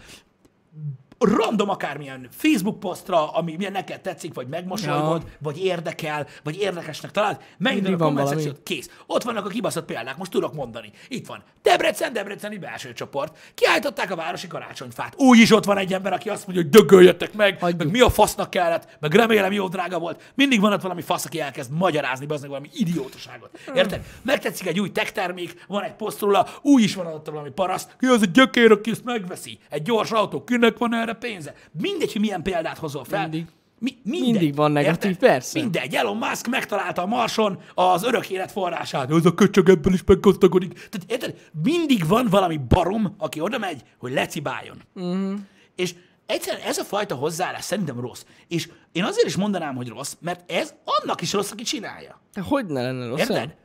Random akármilyen Facebook posztra, ami milyen neked tetszik, vagy megmosolygod, ja. vagy érdekel, vagy érdekesnek találd, megnyitod a komment szekciót, kész. Ott vannak a kibaszott példák, most tudok mondani. Itt van. Debrecen, Debreceni belső csoport. Kiállították a városi karácsonyfát. Úgy is ott van egy ember, aki azt mondja, hogy dögöljetek meg, Hagyjuk. meg mi a fasznak kellett, meg remélem jó drága volt. Mindig van ott valami fasz, aki elkezd magyarázni, bazdmeg valami idiótaságot. Érted? Megtetszik egy új tech termék, van egy poszt róla, úgy is van ott valami paraszt, ki az a gyökér, aki ezt megveszi. Egy gyors autó, kinek van erre pénze? Mindegy, hogy milyen példát hozol fel. Mindig. Mi, mindegy, Mindig van negatív, érted? persze. Mindegy, Elon Musk megtalálta a Marson az örök élet forrását. Ez a köcsög ebből is meggazdagodik. Tehát érted? Mindig van valami barom, aki oda megy, hogy lecibáljon. Uh-huh. És egyszerűen ez a fajta hozzáállás szerintem rossz. És én azért is mondanám, hogy rossz, mert ez annak is rossz, aki csinálja. De hogy ne lenne rossz? Érted?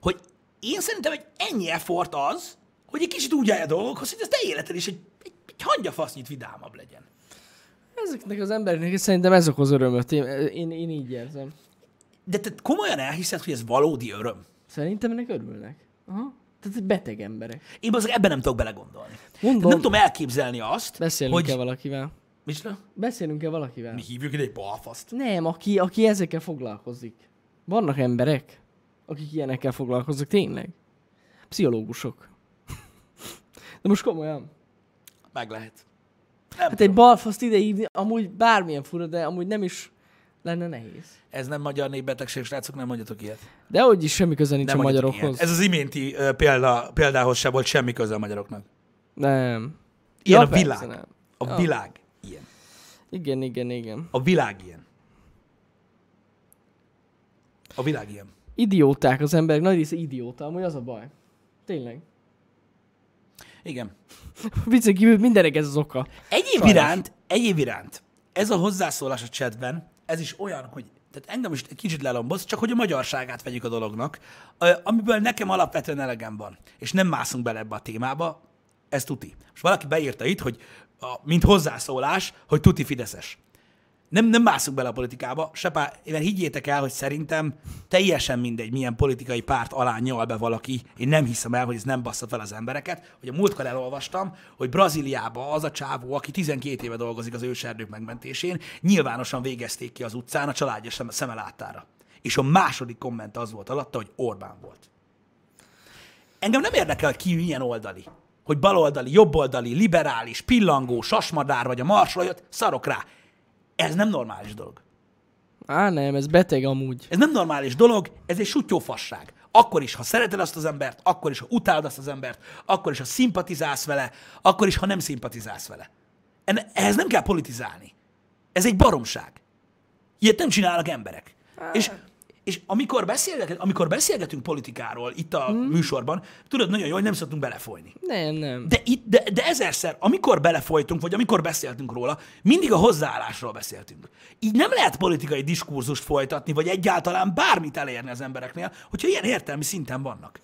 Hogy én szerintem egy ennyi effort az, hogy egy kicsit úgy állj a dolgokhoz, hogy az te életed is egy, egy, egy hangyafasznyit vidámabb legyen. Ezeknek az embereknek szerintem ez okoz örömöt. Én, én, én így érzem. De te komolyan elhiszed, hogy ez valódi öröm? Szerintem ennek örülnek. Aha. Tehát beteg emberek. Én azért ebben nem tudok belegondolni. Mondom. Nem tudom elképzelni azt, Beszélnünk hogy... kell valakivel. Micsoda? Beszélnünk kell valakivel. Mi hívjuk ide egy balfaszt? Nem, aki, aki ezekkel foglalkozik. Vannak emberek, akik ilyenekkel foglalkoznak, tényleg. Pszichológusok. De most komolyan. Meg lehet. Nem Hát egy balfaszt ide hívni, amúgy bármilyen fura, de amúgy nem is lenne nehéz. Ez nem magyar népbetegség, srácok, nem mondjatok ilyet. De hogy is semmi köze nincs Nem a magyarokhoz. ilyet. Ez az iménti ö, példa, példához se volt semmi köze a magyaroknak. Nem. Ilyen Ja, a világ. nem. A Ja. világ ilyen. Igen, igen, igen. A világ ilyen. A világ ilyen. Idióták az emberek, nagy része idióta, amúgy az a baj. Tényleg. Igen. Viccen kívül mindenek ez az oka. Egyéb Sajnos. iránt, egyéb iránt, ez a hozzászólás a chatben, ez is olyan, hogy tehát engem is egy kicsit lelomboz, csak hogy a magyarságát vegyük a dolognak, amiből nekem alapvetően elegem van, és nem mászunk bele ebbe a témába, ez tuti. És valaki beírta itt, hogy a, mint hozzászólás, hogy tuti fideszes. Nem, nem mászunk bele a politikába, se pár, mert higgyétek el, hogy szerintem teljesen mindegy, milyen politikai párt alá nyal be valaki. Én nem hiszem el, hogy ez nem bassza fel az embereket. Hogy a múltkor elolvastam, hogy Brazíliában az a csávó, aki 12 éve dolgozik az őserdők megmentésén, nyilvánosan végezték ki az utcán a családja szem- szeme láttára. És a második komment az volt alatta, hogy Orbán volt. Engem nem érdekel, ki milyen oldali. Hogy baloldali, jobboldali, liberális, pillangó, sasmadár vagy a marsolajot, szarok rá. Ez nem normális dolog. Á, nem, ez beteg amúgy. Ez nem normális dolog, ez egy sutyófasság. Akkor is, ha szereted azt az embert, akkor is, ha utálod azt az embert, akkor is, ha szimpatizálsz vele, akkor is, ha nem szimpatizálsz vele. Ehhez nem kell politizálni. Ez egy baromság. Ilyet nem csinálnak emberek. És, és amikor, beszélgetünk, amikor beszélgetünk politikáról itt a hmm. műsorban, tudod nagyon jó, hogy nem szoktunk belefolyni. Nem, nem. De, itt, de, de ezerszer, amikor belefolytunk, vagy amikor beszéltünk róla, mindig a hozzáállásról beszéltünk. Így nem lehet politikai diskurzust folytatni, vagy egyáltalán bármit elérni az embereknél, hogyha ilyen értelmi szinten vannak.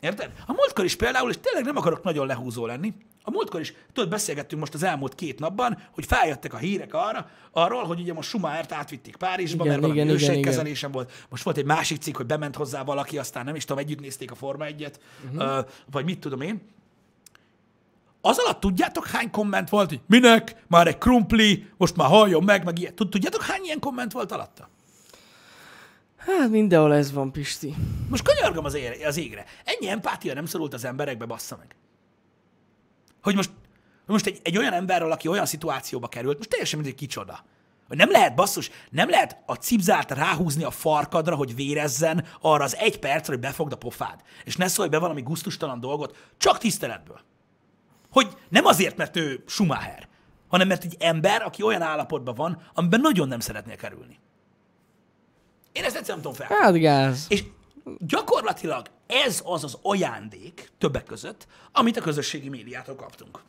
Érted? A múltkor is például, és tényleg nem akarok nagyon lehúzó lenni, a múltkor is, tudod, beszélgettünk most az elmúlt két napban, hogy feljöttek a hírek arra, arról, hogy ugye most Schumachert átvitték Párizsba, Igen, mert valami igen, ősségkezelésen volt. Most volt egy másik cikk, hogy bement hozzá valaki, aztán nem is tudom, együtt nézték a Forma 1-et, Mhm. uh-huh. vagy mit tudom én. Az alatt tudjátok, hány komment volt, hogy minek, már egy krumpli, most már halljon meg, meg ilyet. Tud- Tudjátok, hány ilyen komment volt alatta? Hát mindenhol ez van, Pisti. Most kanyargom az, ére, az égre. Ennyi empátia nem szorult az emberekbe, bassza meg. Hogy most, hogy most egy, egy olyan emberről, aki olyan szituációba került, most teljesen mindegy kicsoda. Hogy nem lehet, basszus, nem lehet a cipzárt ráhúzni a farkadra, hogy vérezzen arra az egy percre, hogy befogd a pofád. És ne szólj be valami guztustalan dolgot, csak tiszteletből. Hogy nem azért, mert ő Schumacher, hanem mert egy ember, aki olyan állapotban van, amiben nagyon nem szeretnél kerülni. Én ezt egyszerűen nem tudom fel. Hát gáz. És gyakorlatilag ez az az ajándék többek között, amit a közösségi médiától kaptunk.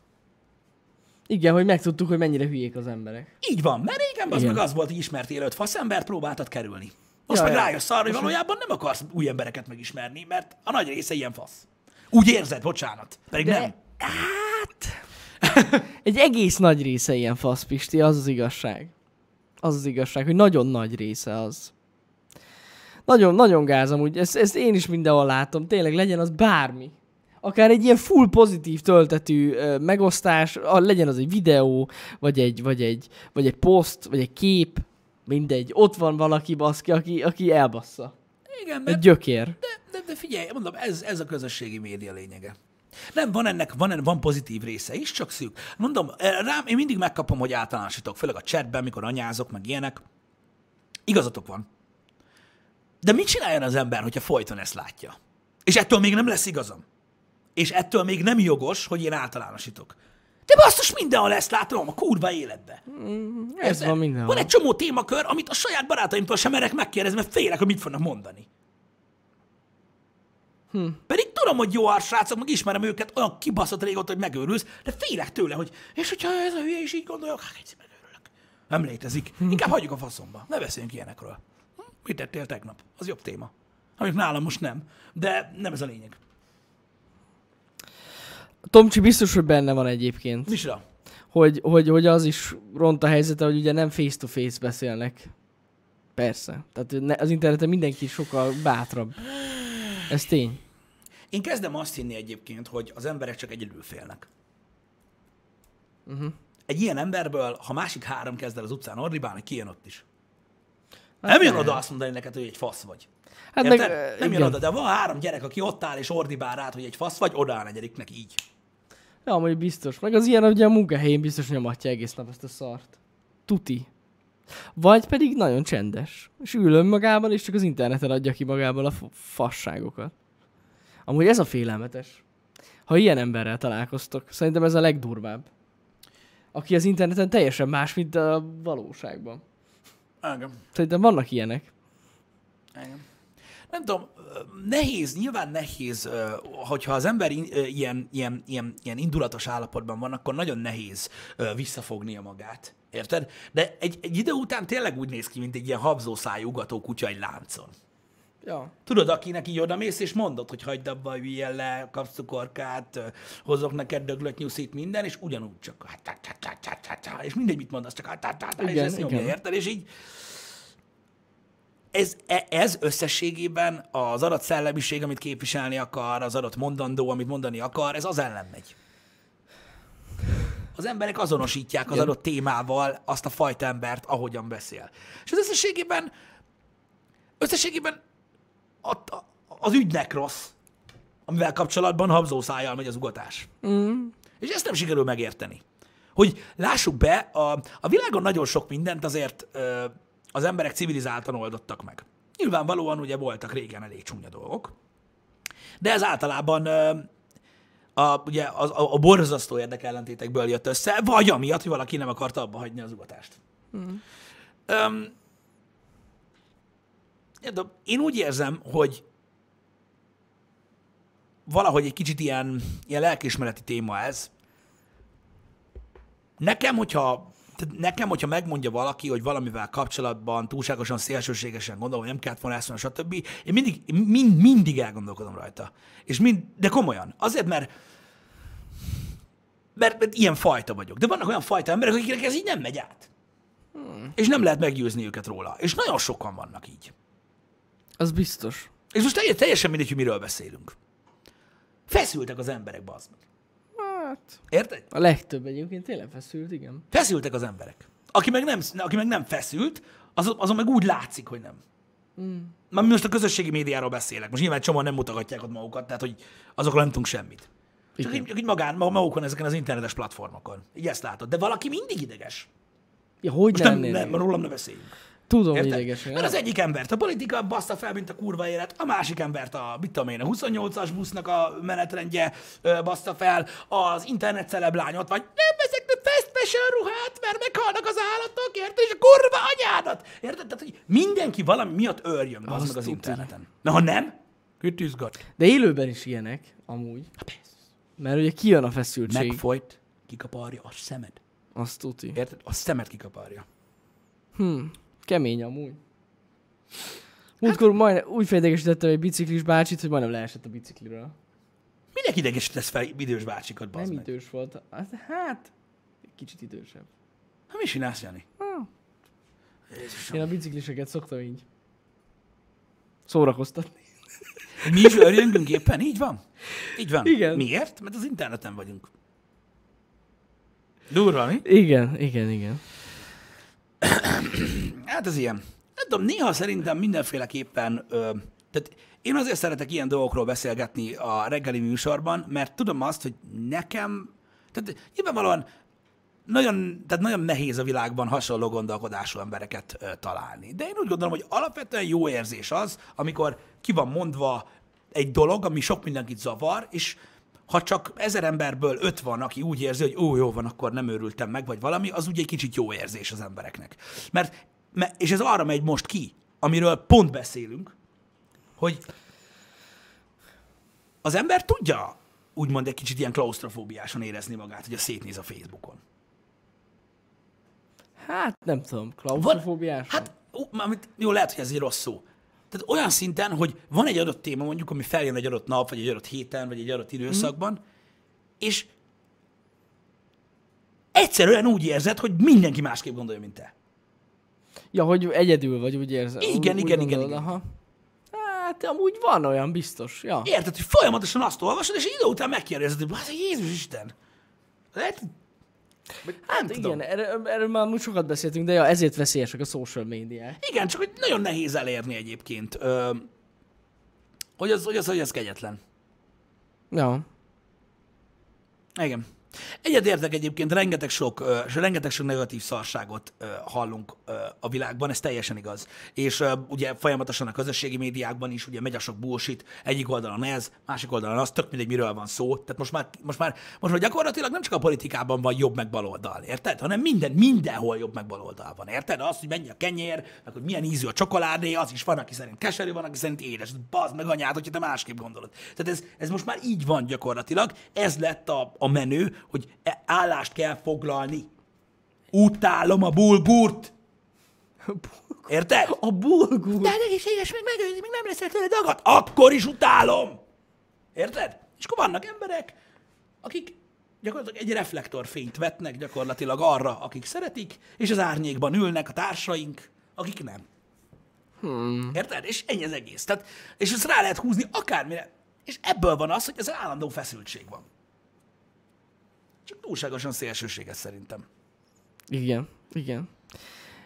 Igen, hogy megtudtuk, hogy mennyire hülyék az emberek. Így van, mert régen az meg az volt, hogy ismertél öt faszembert, próbáltad kerülni. Most Ja, meg rájössz arra, hogy valójában nem akarsz új embereket megismerni, mert a nagy része ilyen fasz. Úgy érzed, bocsánat. Pedig De- nem. Hát... Egy egész nagy része ilyen fasz, Pisti, az az igazság. Az az igazság, hogy nagyon nagy része az. Nagyon, nagyon gáz amúgy, ezt, ezt én is mindenhol látom, tényleg legyen az bármi. Akár egy ilyen full pozitív töltetű ö, megosztás, a, legyen az egy videó, vagy egy, vagy egy, vagy egy poszt, vagy egy kép, mindegy, ott van valaki baszki, aki, aki elbassza. Igen, Egy mert gyökér. de, de, de figyelj, mondom, ez, ez a közösségi média lényege. Nem, van ennek, van, ennek, van pozitív része is, csak szűk. Mondom, eh, rám én mindig megkapom, hogy általánosítok, főleg a chatben, mikor anyázok, meg ilyenek. Igazatok van. De mit csináljon az ember, hogyha folyton ezt látja? És ettől még nem lesz igazam. És ettől még nem jogos, hogy én általánosítok. De basszus, mindenhol ezt látom a kurva életbe. Ez Érted? van mindenhol. Van egy csomó témakör, amit a saját barátaimtól sem merek megkérdezni, mert félek, hogy mit fognak mondani. Hm. Pedig tudom, hogy jó srácok, meg ismerem őket, olyan kibaszott régóta, hogy megőrülsz, de félek tőle, hogy és hogyha ez a hülye is így gondolja, hát egyszer megőrülök. Nem létezik. Inkább hagyjuk a faszomba. Ne beszéljünk ilyenekről. Mit tettél tegnap? Az jobb téma. Amik nálam most nem. De nem ez a lényeg. Tomcsi biztos, hogy benne van egyébként. Micsoda? hogy, hogy, hogy az is ront a helyzete, hogy ugye nem face-to-face beszélnek. Persze. Tehát ne- az interneten mindenki sokkal bátrabb. Ez tény. Én kezdem azt hinni egyébként, hogy az emberek csak egyedül félnek. Uh-huh. Egy ilyen emberből, ha másik három kezd el az utcán ordibálni, ki jön ott is. Hát nem jön oda azt mondani neked, hogy egy fasz vagy. Hát Érted? meg, nem jön oda, de van három gyerek, aki ott áll és ordibál rád, hogy egy fasz vagy, odaáll negyediknek így. Ja, amúgy biztos. Meg az ilyen, ugye a munkahelyén biztos nyomatja egész nap ezt a szart. Tuti. Vagy pedig nagyon csendes. És ül önmagában, és csak az interneten adja ki magából a fasságokat. Amúgy ez a félelmetes. Ha ilyen emberrel találkoztok, szerintem ez a legdurvább. Aki az interneten teljesen más, mint a valóságban. Engem. Szerintem vannak ilyenek. Engem. nem tudom, nehéz, nyilván nehéz, hogyha az ember ilyen, ilyen, ilyen, ilyen indulatos állapotban van, akkor nagyon nehéz visszafognia magát. Érted? De egy, egy idő után tényleg úgy néz ki, mint egy ilyen habzószájú ugató kutya egy láncon. Ja. Tudod, akinek így odamész, és mondod, hogy hagyd abba, üljél le, kapsz cukorkát, hozok neked döglött nyuszit, minden, és ugyanúgy csak hát, hát, hát, és mindegy, mit mondasz, csak hát, és ezt nyomja, érted? És így ez, e- ez összességében az adott szellemiség, amit képviselni akar, az adott mondandó, amit mondani akar, ez az ellen megy. Az emberek azonosítják az adott témával azt a fajta embert, ahogyan beszél. És az összességében, összességében a, az ügynek rossz, amivel kapcsolatban habzószájjal megy az ugatás. Mm. És ezt nem sikerül megérteni. Hogy lássuk be, a, a világon nagyon sok mindent azért ö, az emberek civilizáltan oldottak meg. Nyilvánvalóan ugye voltak régen elég csúnya dolgok, de ez általában ö, a, ugye az, a, a borzasztó érdekellentétekből jött össze, vagy amiatt, hogy valaki nem akarta abba hagyni az ugatást. Mm. Öm, én úgy érzem, hogy valahogy egy kicsit ilyen, ilyen lelkismereti téma ez. Nekem, hogyha, tehát nekem, hogyha megmondja valaki, hogy valamivel kapcsolatban túlságosan szélsőségesen gondol, hogy nem kellett volna ezt mondani, stb. Én mindig, mind, mindig elgondolkodom rajta. És mind, de komolyan. Azért, mert, mert, mert ilyen fajta vagyok. De vannak olyan fajta emberek, akiknek ez így nem megy át. Hmm. És nem lehet meggyőzni őket róla. És nagyon sokan vannak így. Az biztos. És most teljes- teljesen mindegy, hogy miről beszélünk. Feszültek az emberek, bazd meg. Hát, Érted? a legtöbb egyébként tényleg feszült, igen. Feszültek az emberek. Aki meg nem, aki meg nem feszült, az, azon meg úgy látszik, hogy nem. Mm. Már most a közösségi médiáról beszélek. Most nyilván csomóan nem mutogatják ott magukat, tehát hogy azokról nem tudunk semmit. Csak így, csak így magán, ma- magukon ezeken az internetes platformokon. Így ezt látod. De valaki mindig ideges. Ja, hogy Most nem, nem, nem, rólam ne beszéljünk. Tudom, Érted? idegesen. Mert az egyik embert a politika bassza fel, mint a kurva élet, a másik embert a, mit tudom én, a 28-as busznak a menetrendje bassza fel, az internet celeb lányot, vagy nem veszek több fast fashion ruhát, mert meghalnak az állatok, érted? És a kurva anyádat! Érted? Tehát, hogy mindenki valami miatt örjön az meg az interneten. Na, ha nem, izgat? De élőben is ilyenek, amúgy. Mert ugye kijön a feszültség. Megfojt, kikaparja a szemed. Azt tuti. Érted? A szemed kikaparja. Kemény amúgy. Múltkor hát... majd úgy felidegesítettem egy biciklis bácsit, hogy majdnem leesett a bicikliről. Minek idegesítesz fel idős bácsikat, bazd Nem meg? idős volt. Hát, hát, kicsit idősebb. Hát mi csinálsz, Jani? Jézusom. Én a bicikliseket szoktam így szórakoztatni. Mi is örjöngünk éppen, így van? Így van. Igen. Miért? Mert az interneten vagyunk. Durva, mi? Igen, igen, igen. Hát ez ilyen. Nem tudom, néha szerintem mindenféleképpen, ö, tehát én azért szeretek ilyen dolgokról beszélgetni a reggeli műsorban, mert tudom azt, hogy nekem, tehát nyilvánvalóan nagyon, tehát nagyon nehéz a világban hasonló gondolkodású embereket ö, találni. De én úgy gondolom, hogy alapvetően jó érzés az, amikor ki van mondva egy dolog, ami sok mindenkit zavar, és ha csak ezer emberből öt van, aki úgy érzi, hogy ó, jó van, akkor nem őrültem meg, vagy valami, az ugye egy kicsit jó érzés az embereknek. Mert, és ez arra megy most ki, amiről pont beszélünk, hogy az ember tudja úgymond egy kicsit ilyen klaustrofóbiásan érezni magát, hogy a szétnéz a Facebookon. Hát nem tudom, klaustrofóbiás? Hát, ó, mármint, jó, lehet, hogy ez egy rossz szó. Tehát olyan szinten, hogy van egy adott téma, mondjuk, ami feljön egy adott nap, vagy egy adott héten, vagy egy adott időszakban, mm. és egyszerűen úgy érzed, hogy mindenki másképp gondolja, mint te. Ja, hogy egyedül vagy, úgy érzed. Igen, úgy, igen, úgy igen, gondolod, igen. Aha. Hát amúgy van olyan biztos, ja. Érted, hogy folyamatosan azt olvasod, és idő után megkérdezed, hogy hát Jézus Isten. Lehet, nem Hát tudom. igen, erről, erről már úgy sokat beszéltünk, de ja, ezért veszélyesek a social médiák. Igen, csak hogy nagyon nehéz elérni egyébként, ö, hogy az, hogy az, hogy ez kegyetlen. Ja. Igen. Egyetértek egyébként, rengeteg sok, és rengeteg sok negatív szarságot hallunk a világban, ez teljesen igaz. És ugye folyamatosan a közösségi médiákban is ugye megy a sok bullshit, egyik oldalon ez, másik oldalon az, tök mindegy, miről van szó. Tehát most már, most már, most már gyakorlatilag nem csak a politikában van jobb meg baloldal, érted? Hanem minden, mindenhol jobb meg baloldal van, érted? Az, hogy mennyi a kenyér, meg hogy milyen ízű a csokoládé, az is van, aki szerint keserű, van, aki szerint édes. Bazd meg anyád, hogyha te másképp gondolod. Tehát ez, ez most már így van gyakorlatilag. Ez lett a, a menő, hogy e- állást kell foglalni. Utálom a bulgurt. Érted? A bulgur. De egészséges, meg megőzni, még nem leszek tőle dagat. Akkor is utálom. Érted? És akkor vannak emberek, akik gyakorlatilag egy reflektorfényt vetnek gyakorlatilag arra, akik szeretik, és az árnyékban ülnek a társaink, akik nem. Hmm. Érted? És ennyi az egész. Tehát, és ezt rá lehet húzni akármire. És ebből van az, hogy ez állandó feszültség van. Csak túlságosan szélsőséges szerintem. Igen, igen.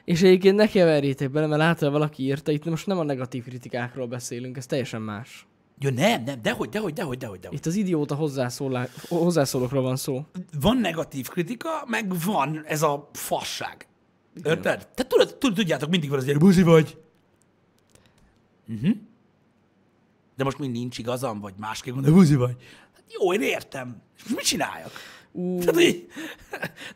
És egyébként ne keverjétek bele, mert látod, valaki írta, itt most nem a negatív kritikákról beszélünk, ez teljesen más. Ja nem, nem, dehogy, dehogy, dehogy, dehogy, dehogy. Itt az idióta hozzászólá... hozzászólókról van szó. Van negatív kritika, meg van ez a fasság. Érted? Tehát tudod, tud- tudjátok, mindig van az, hogy buzi vagy. Uh-huh. De most mind nincs igazam, vagy másképp gondolom, buzi vagy. Hát jó, én értem. És mit csináljak? Ú, Tehát, hogy,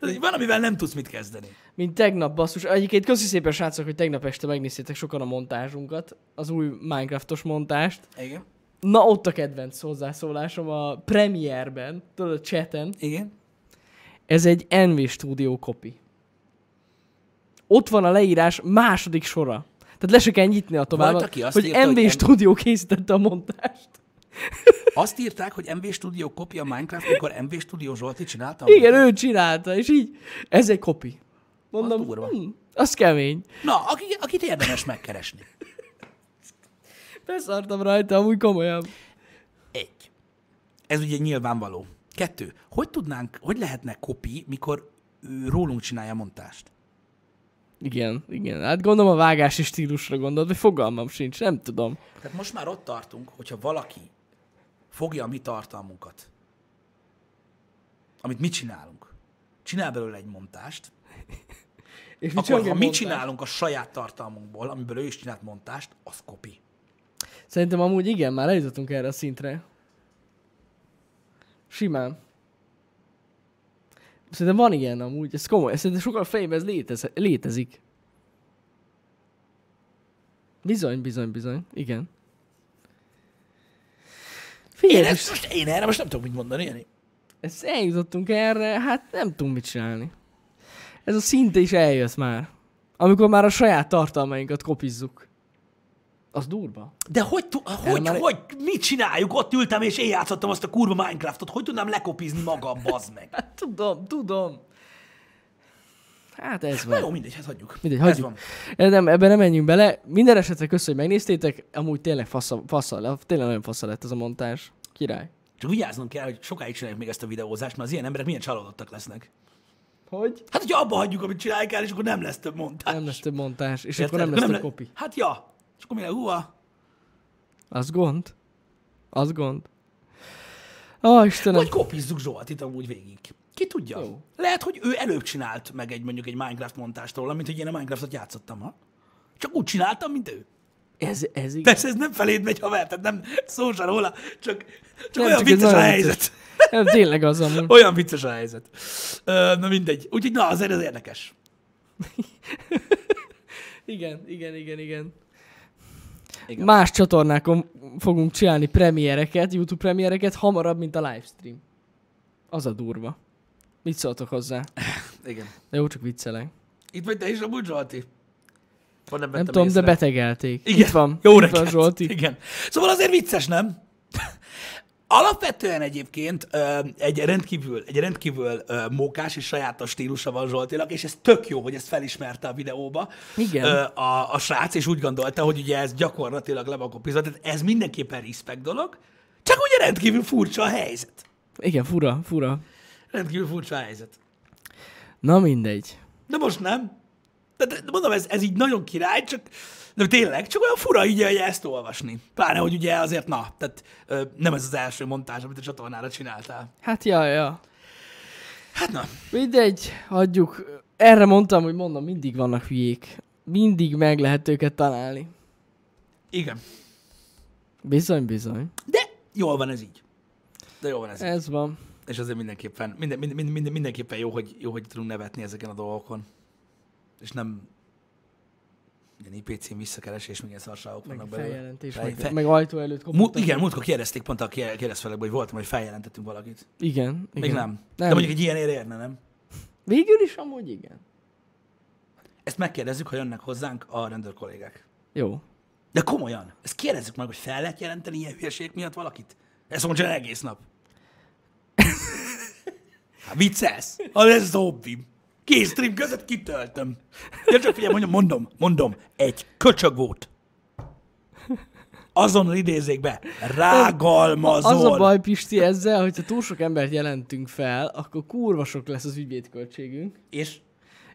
tehát, amivel nem tudsz mit kezdeni. mint tegnap, basszus. Egyébként köszi szépen, srácok, hogy tegnap este megnéztétek sokan a montázsunkat, az új Minecraftos montást. Igen. Na, ott a kedvenc hozzászólásom a Premiere-ben, tudod, a chaten. Igen. Ez egy NV Studio copy. Ott van a leírás második sora. Tehát le se kell nyitni a tovább, hogy írta, NV hogy M- Studio készítette a montást. Azt írták, hogy MV Studio kopja Minecraft, mikor MV Studio Zsolti csinálta. Igen, ő csinálta, és így, ez egy copy. Mondom, Az durva. hm, az kemény. Na, aki, akit érdemes megkeresni. Beszartam rajta, amúgy komolyan. Egy. Ez ugye nyilvánvaló. Kettő. Hogy tudnánk, hogy lehetne kopi, mikor rólunk csinálja a montást? Igen, igen. Hát gondolom a vágási stílusra gondolt, vagy fogalmam sincs, nem tudom. Tehát most már ott tartunk, hogyha valaki fogja a mi tartalmunkat, amit mi csinálunk, csinál belőle egy montást, És akkor ha egy mi csinálunk a saját tartalmunkból, amiből ő is csinált montást, az kopi. Szerintem amúgy igen, már eljutottunk erre a szintre. Simán. Szerintem van ilyen amúgy, ez komoly. Szerintem sokkal fejében ez létez, létezik. Bizony, bizony, bizony. Igen. Én, ezt most, én erre most nem tudok mit mondani, Jani. ezt eljutottunk erre, hát nem tudunk mit csinálni. Ez a szinte is eljött már. Amikor már a saját tartalmainkat kopizzuk. Az durva. De hogy, tu- hogy, már- hogy, mit csináljuk? Ott ültem és én játszottam azt a kurva Minecraftot. Hogy tudnám lekopizni magam, bazd meg? Hát tudom, tudom. Hát ez Na van. jó, mindegy, hát hagyjuk. Mindegy, Ez hagyjuk. van. Eh, Nem, ebben nem menjünk bele. Minden esetre köszönöm, hogy megnéztétek. Amúgy tényleg fasza, fasza, tényleg nagyon fasza lett ez a montás. Király. Csak vigyáznunk kell, hogy sokáig csináljuk még ezt a videózást, mert az ilyen emberek milyen csalódottak lesznek. Hogy? Hát, hogyha abba hagyjuk, amit csináljuk el, és akkor nem lesz több montás. Nem lesz több montás, és Érted? akkor nem lesz több le- kopi. Hát ja. És akkor mi? Húha. Az gond. Az gond. Ó, Istenem. Vagy kopizzuk Zsoltit amúgy végig. Ki tudja? Jó. Lehet, hogy ő előbb csinált meg egy mondjuk egy Minecraft montást róla, mint hogy én a Minecraftot játszottam, ha? Csak úgy csináltam, mint ő. Ez, ez igaz. Persze ez nem feléd megy, haver, tehát nem szó se róla, csak, csak Nem, olyan csak ez vicces a helyzet. vicces. Nem, tényleg az amúgy. Olyan vicces a helyzet. Ö, na mindegy. Úgyhogy na, azért ez érdekes. Igen, igen, igen, igen. Igen. Más csatornákon fogunk csinálni premiereket, YouTube premiereket hamarabb, mint a livestream. Az a durva. Mit szóltok hozzá? Igen. De jó, csak viccelek. Itt vagy te is amúgy, Zsolti? Vagy nem, Nem tudom, észre? de betegelték. Igen. Itt van. Jó itt reggelt. van Zsolti. Igen. Szóval azért vicces, nem? Alapvetően egyébként egy rendkívül, egy rendkívül mókás és sajátos stílusa van Zsoltinak, és ez tök jó, hogy ezt felismerte a videóba Igen. a, a srác, és úgy gondolta, hogy ugye ez gyakorlatilag le van kopizva, tehát ez mindenképpen respect dolog, csak ugye rendkívül furcsa a helyzet. Igen, fura, fura. Rendkívül furcsa helyzet. Na mindegy. De most nem. De, de mondom, ez, ez így nagyon király, csak de tényleg, csak olyan fura így ugye ezt olvasni. Pláne, hogy ugye azért, na, tehát ö, nem ez az első montázs, amit a csatornára csináltál. Hát ja, ja. Hát na, Mindegy, hagyjuk. Erre mondtam, hogy mondom, mindig vannak hülyék. Mindig meg lehet őket találni. igen. Bizony, bizony. De jól van ez így. De jól van ez így. Ez van. És azért mindenképpen, minden, minden, minden, mindenképpen jó hogy, jó, hogy tudunk nevetni ezeken a dolgokon. És nem ilyen IPC-n visszakeresés, még ilyen szarságok vannak belőle. feljelentés, Fej- meg, fe- meg ajtó előtt Mu, igen, múltkor kérdezték pont a kér- kérdezfelekben, hogy voltam, hogy feljelentettünk valakit. Igen, Még igen. nem. Nem. De mondjuk egy ilyen érne, nem? Végül is amúgy igen. Ezt megkérdezzük, ha jönnek hozzánk a rendőr kollégák. Jó. De komolyan, ezt kérdezzük meg, hogy fel lehet jelenteni ilyen hülyeség miatt valakit? Ezt mondja egész nap. Hát viccelsz? Ez az hobbim. Két stream között kitöltöm. Ja, csak figyelj, mondjam, mondom, mondom, egy köcsög volt. Azonnal idézzék be. Rágalmazol. Az a baj, Pisti, ezzel, hogyha túl sok embert jelentünk fel, akkor kurva sok lesz az ügyvédköltségünk, És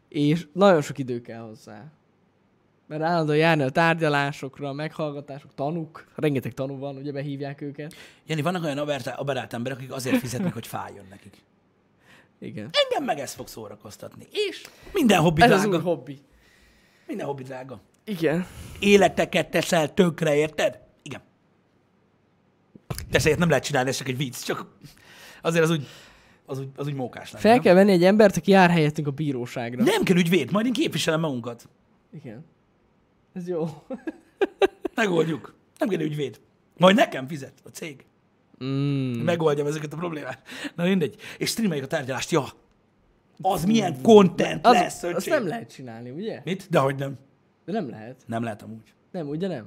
és nagyon sok idő kell hozzá. Mert állandóan járni a tárgyalásokra, meghallgatások, tanuk, rengeteg tanú van, ugye behívják őket. Jani, vannak olyan aberált emberek, akik azért fizetnek, hogy fájjon nekik. Igen. Engem meg ez fog szórakoztatni. És minden hobbi Ez az drága. új hobbi. Minden hobbi drága. Igen. életeket teszel tönkre, érted? Igen. Persze ilyet nem lehet csinálni, ez csak egy vicc, csak azért az úgy, az úgy, az úgy mókás lenne. Fel kell venni egy embert, aki jár helyettünk a bíróságra. Nem kell ügyvéd, majd én képviselem magunkat. Igen. Ez jó. Megoldjuk. Nem kell ügyvéd. Majd nekem fizet a cég. Mm. Megoldjam ezeket a problémát. Na mindegy. És streameljük a tárgyalást. Ja. Az milyen content Az, lesz, azt öcsém. nem lehet csinálni, ugye? Mit? Dehogy nem. De nem lehet. Nem lehet amúgy. Nem, ugye nem?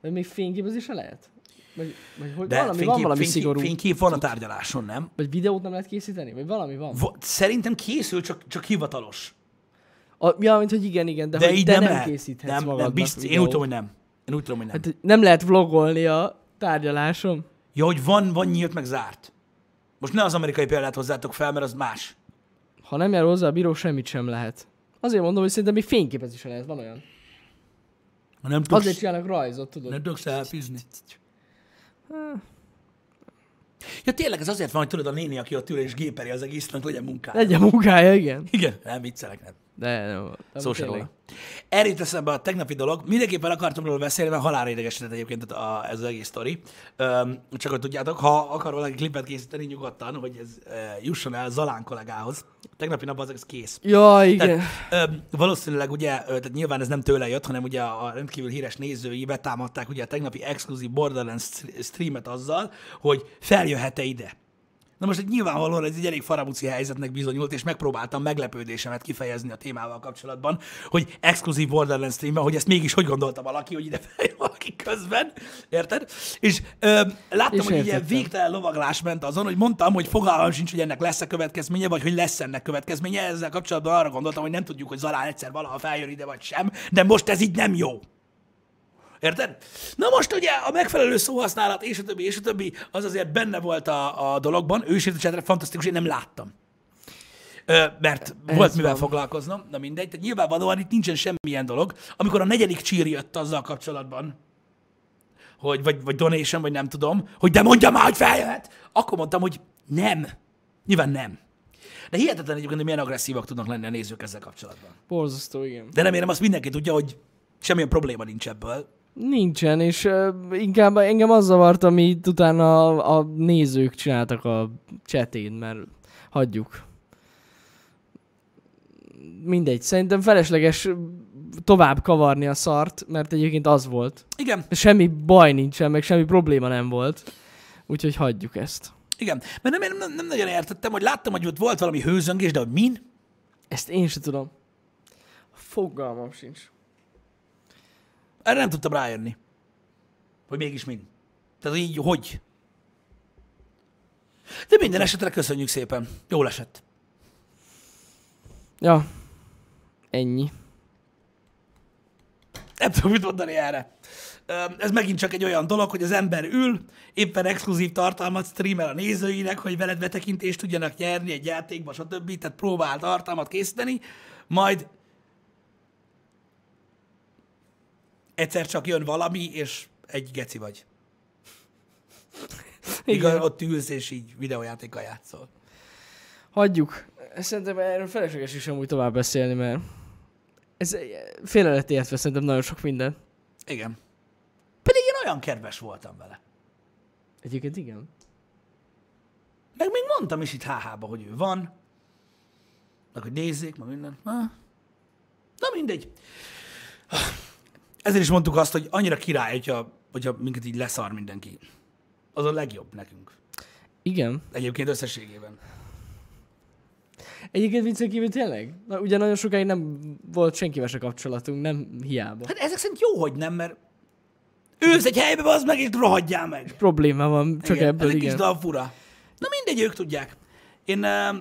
De még fényképezése lehet? Vagy, vagy hogy De valami, fénykép, van valami fénykép, szigorú. fénykép van a tárgyaláson, nem? Vagy videót nem lehet készíteni? Vagy valami van? Va- Szerintem készül, csak, csak hivatalos. A, ja, mint hogy igen, igen, de, De hogy így te nem, nem, lehet. készíthetsz nem, magadnak nem, biztos, én úgy tudom, hogy nem. Én úgy tudom, hogy nem. Hát nem lehet vlogolni a tárgyalásom. Ja, hogy van, van nyílt, meg zárt. Most ne az amerikai példát hozzátok fel, mert az más. Ha nem jár hozzá a bíró, semmit sem lehet. Azért mondom, hogy szerintem még fényképezése lehet, van olyan. Ha nem tudsz, Azért csinálnak rajzot, tudod. nem tudsz elfűzni. Ja, tényleg ez azért van, hogy tudod a néni, aki ott ül és géperi az egésznek, legyen munkája. Legyen munkája, igen. Igen, nem viccelek, nem. De nem. nem Szó se róla. Jut eszembe a tegnapi dolog. Mindenképpen akartam róla beszélni, mert halálra idegesített egyébként a, ez az egész sztori. Öm, csak hogy tudjátok, ha akar valaki klipet készíteni, nyugodtan, hogy ez e, jusson el Zalán kollégához. Tegnapi nap az ez kész. Ja, igen. Tehát, ö, valószínűleg ugye, tehát nyilván ez nem tőle jött, hanem ugye a rendkívül híres nézői betámadták ugye a tegnapi exkluzív Borderlands str- streamet azzal, hogy feljöhet-e ide. Na most egy nyilvánvalóan ez egy elég farabuci helyzetnek bizonyult, és megpróbáltam meglepődésemet kifejezni a témával kapcsolatban, hogy exkluzív Borderlands streamben, hogy ezt mégis hogy gondolta valaki, hogy ide feljön valaki közben, érted? És ö, láttam, És hogy egy ilyen értettem. végtelen lovaglás ment azon, hogy mondtam, hogy fogalmam sincs, hogy ennek lesz-e következménye, vagy hogy lesz ennek következménye. Ezzel kapcsolatban arra gondoltam, hogy nem tudjuk, hogy Zalán egyszer valaha feljön ide, vagy sem, de most ez így nem jó. Érted? Na most ugye a megfelelő szóhasználat, és a többi, és a többi, az azért benne volt a, a dologban. Ősítőcsetre fantasztikus, én nem láttam. Ö, mert Ez volt mivel van. foglalkoznom, na mindegy. Tehát nyilvánvalóan itt nincsen semmilyen dolog. Amikor a negyedik csír jött azzal kapcsolatban, hogy vagy, vagy donation, vagy nem tudom, hogy de mondja már, hogy feljöhet, akkor mondtam, hogy nem. Nyilván nem. De hihetetlen egyébként, hogy milyen agresszívak tudnak lenni a nézők ezzel kapcsolatban. Borzasztó, igen. De remélem azt mindenki tudja, hogy semmilyen probléma nincs ebből. Nincsen, és uh, inkább engem az zavart, amit utána a, a nézők csináltak a chatén, mert hagyjuk. Mindegy, szerintem felesleges tovább kavarni a szart, mert egyébként az volt. Igen, Semmi baj nincsen, meg semmi probléma nem volt. Úgyhogy hagyjuk ezt. igen. Mert nem, nem, nem nagyon értettem, hogy láttam, hogy ott volt valami hőzöngés, de hogy min? Ezt én sem tudom. Fogalmam sincs. Erre nem tudtam rájönni. Hogy mégis min. Tehát így, hogy? De minden esetre köszönjük szépen. Jól esett. Ja, ennyi. Nem tudom, mit mondani erre. Ez megint csak egy olyan dolog, hogy az ember ül, éppen exkluzív tartalmat streamel a nézőinek, hogy veled betekintést tudjanak nyerni egy játékba, stb. Tehát próbál tartalmat készíteni, majd egyszer csak jön valami, és egy geci vagy. Igen. Igen. Ott ülsz, és így videójátékkal játszol. Hagyjuk. Szerintem erről felesleges is amúgy tovább beszélni, mert ez félre lett értve szerintem nagyon sok minden. Igen. Pedig én olyan kedves voltam vele. Egyébként igen. Meg még mondtam is itt HH-ba, hogy ő van. Meg hogy nézzék, meg minden. Ha. Na mindegy. Ezért is mondtuk azt, hogy annyira király, hogyha, hogyha minket így leszar mindenki. Az a legjobb nekünk. Igen. Egyébként összességében. Egyébként viccen kívül tényleg? Na, ugye nagyon sokáig nem volt senkivel se kapcsolatunk, nem hiába. Hát ezek szerint jó, hogy nem, mert ősz egy helybe, az meg, és rohadjál meg. Probléma van, csak igen, ebből ez egy igen. kis dal fura. Na mindegy, ők tudják. Én, uh,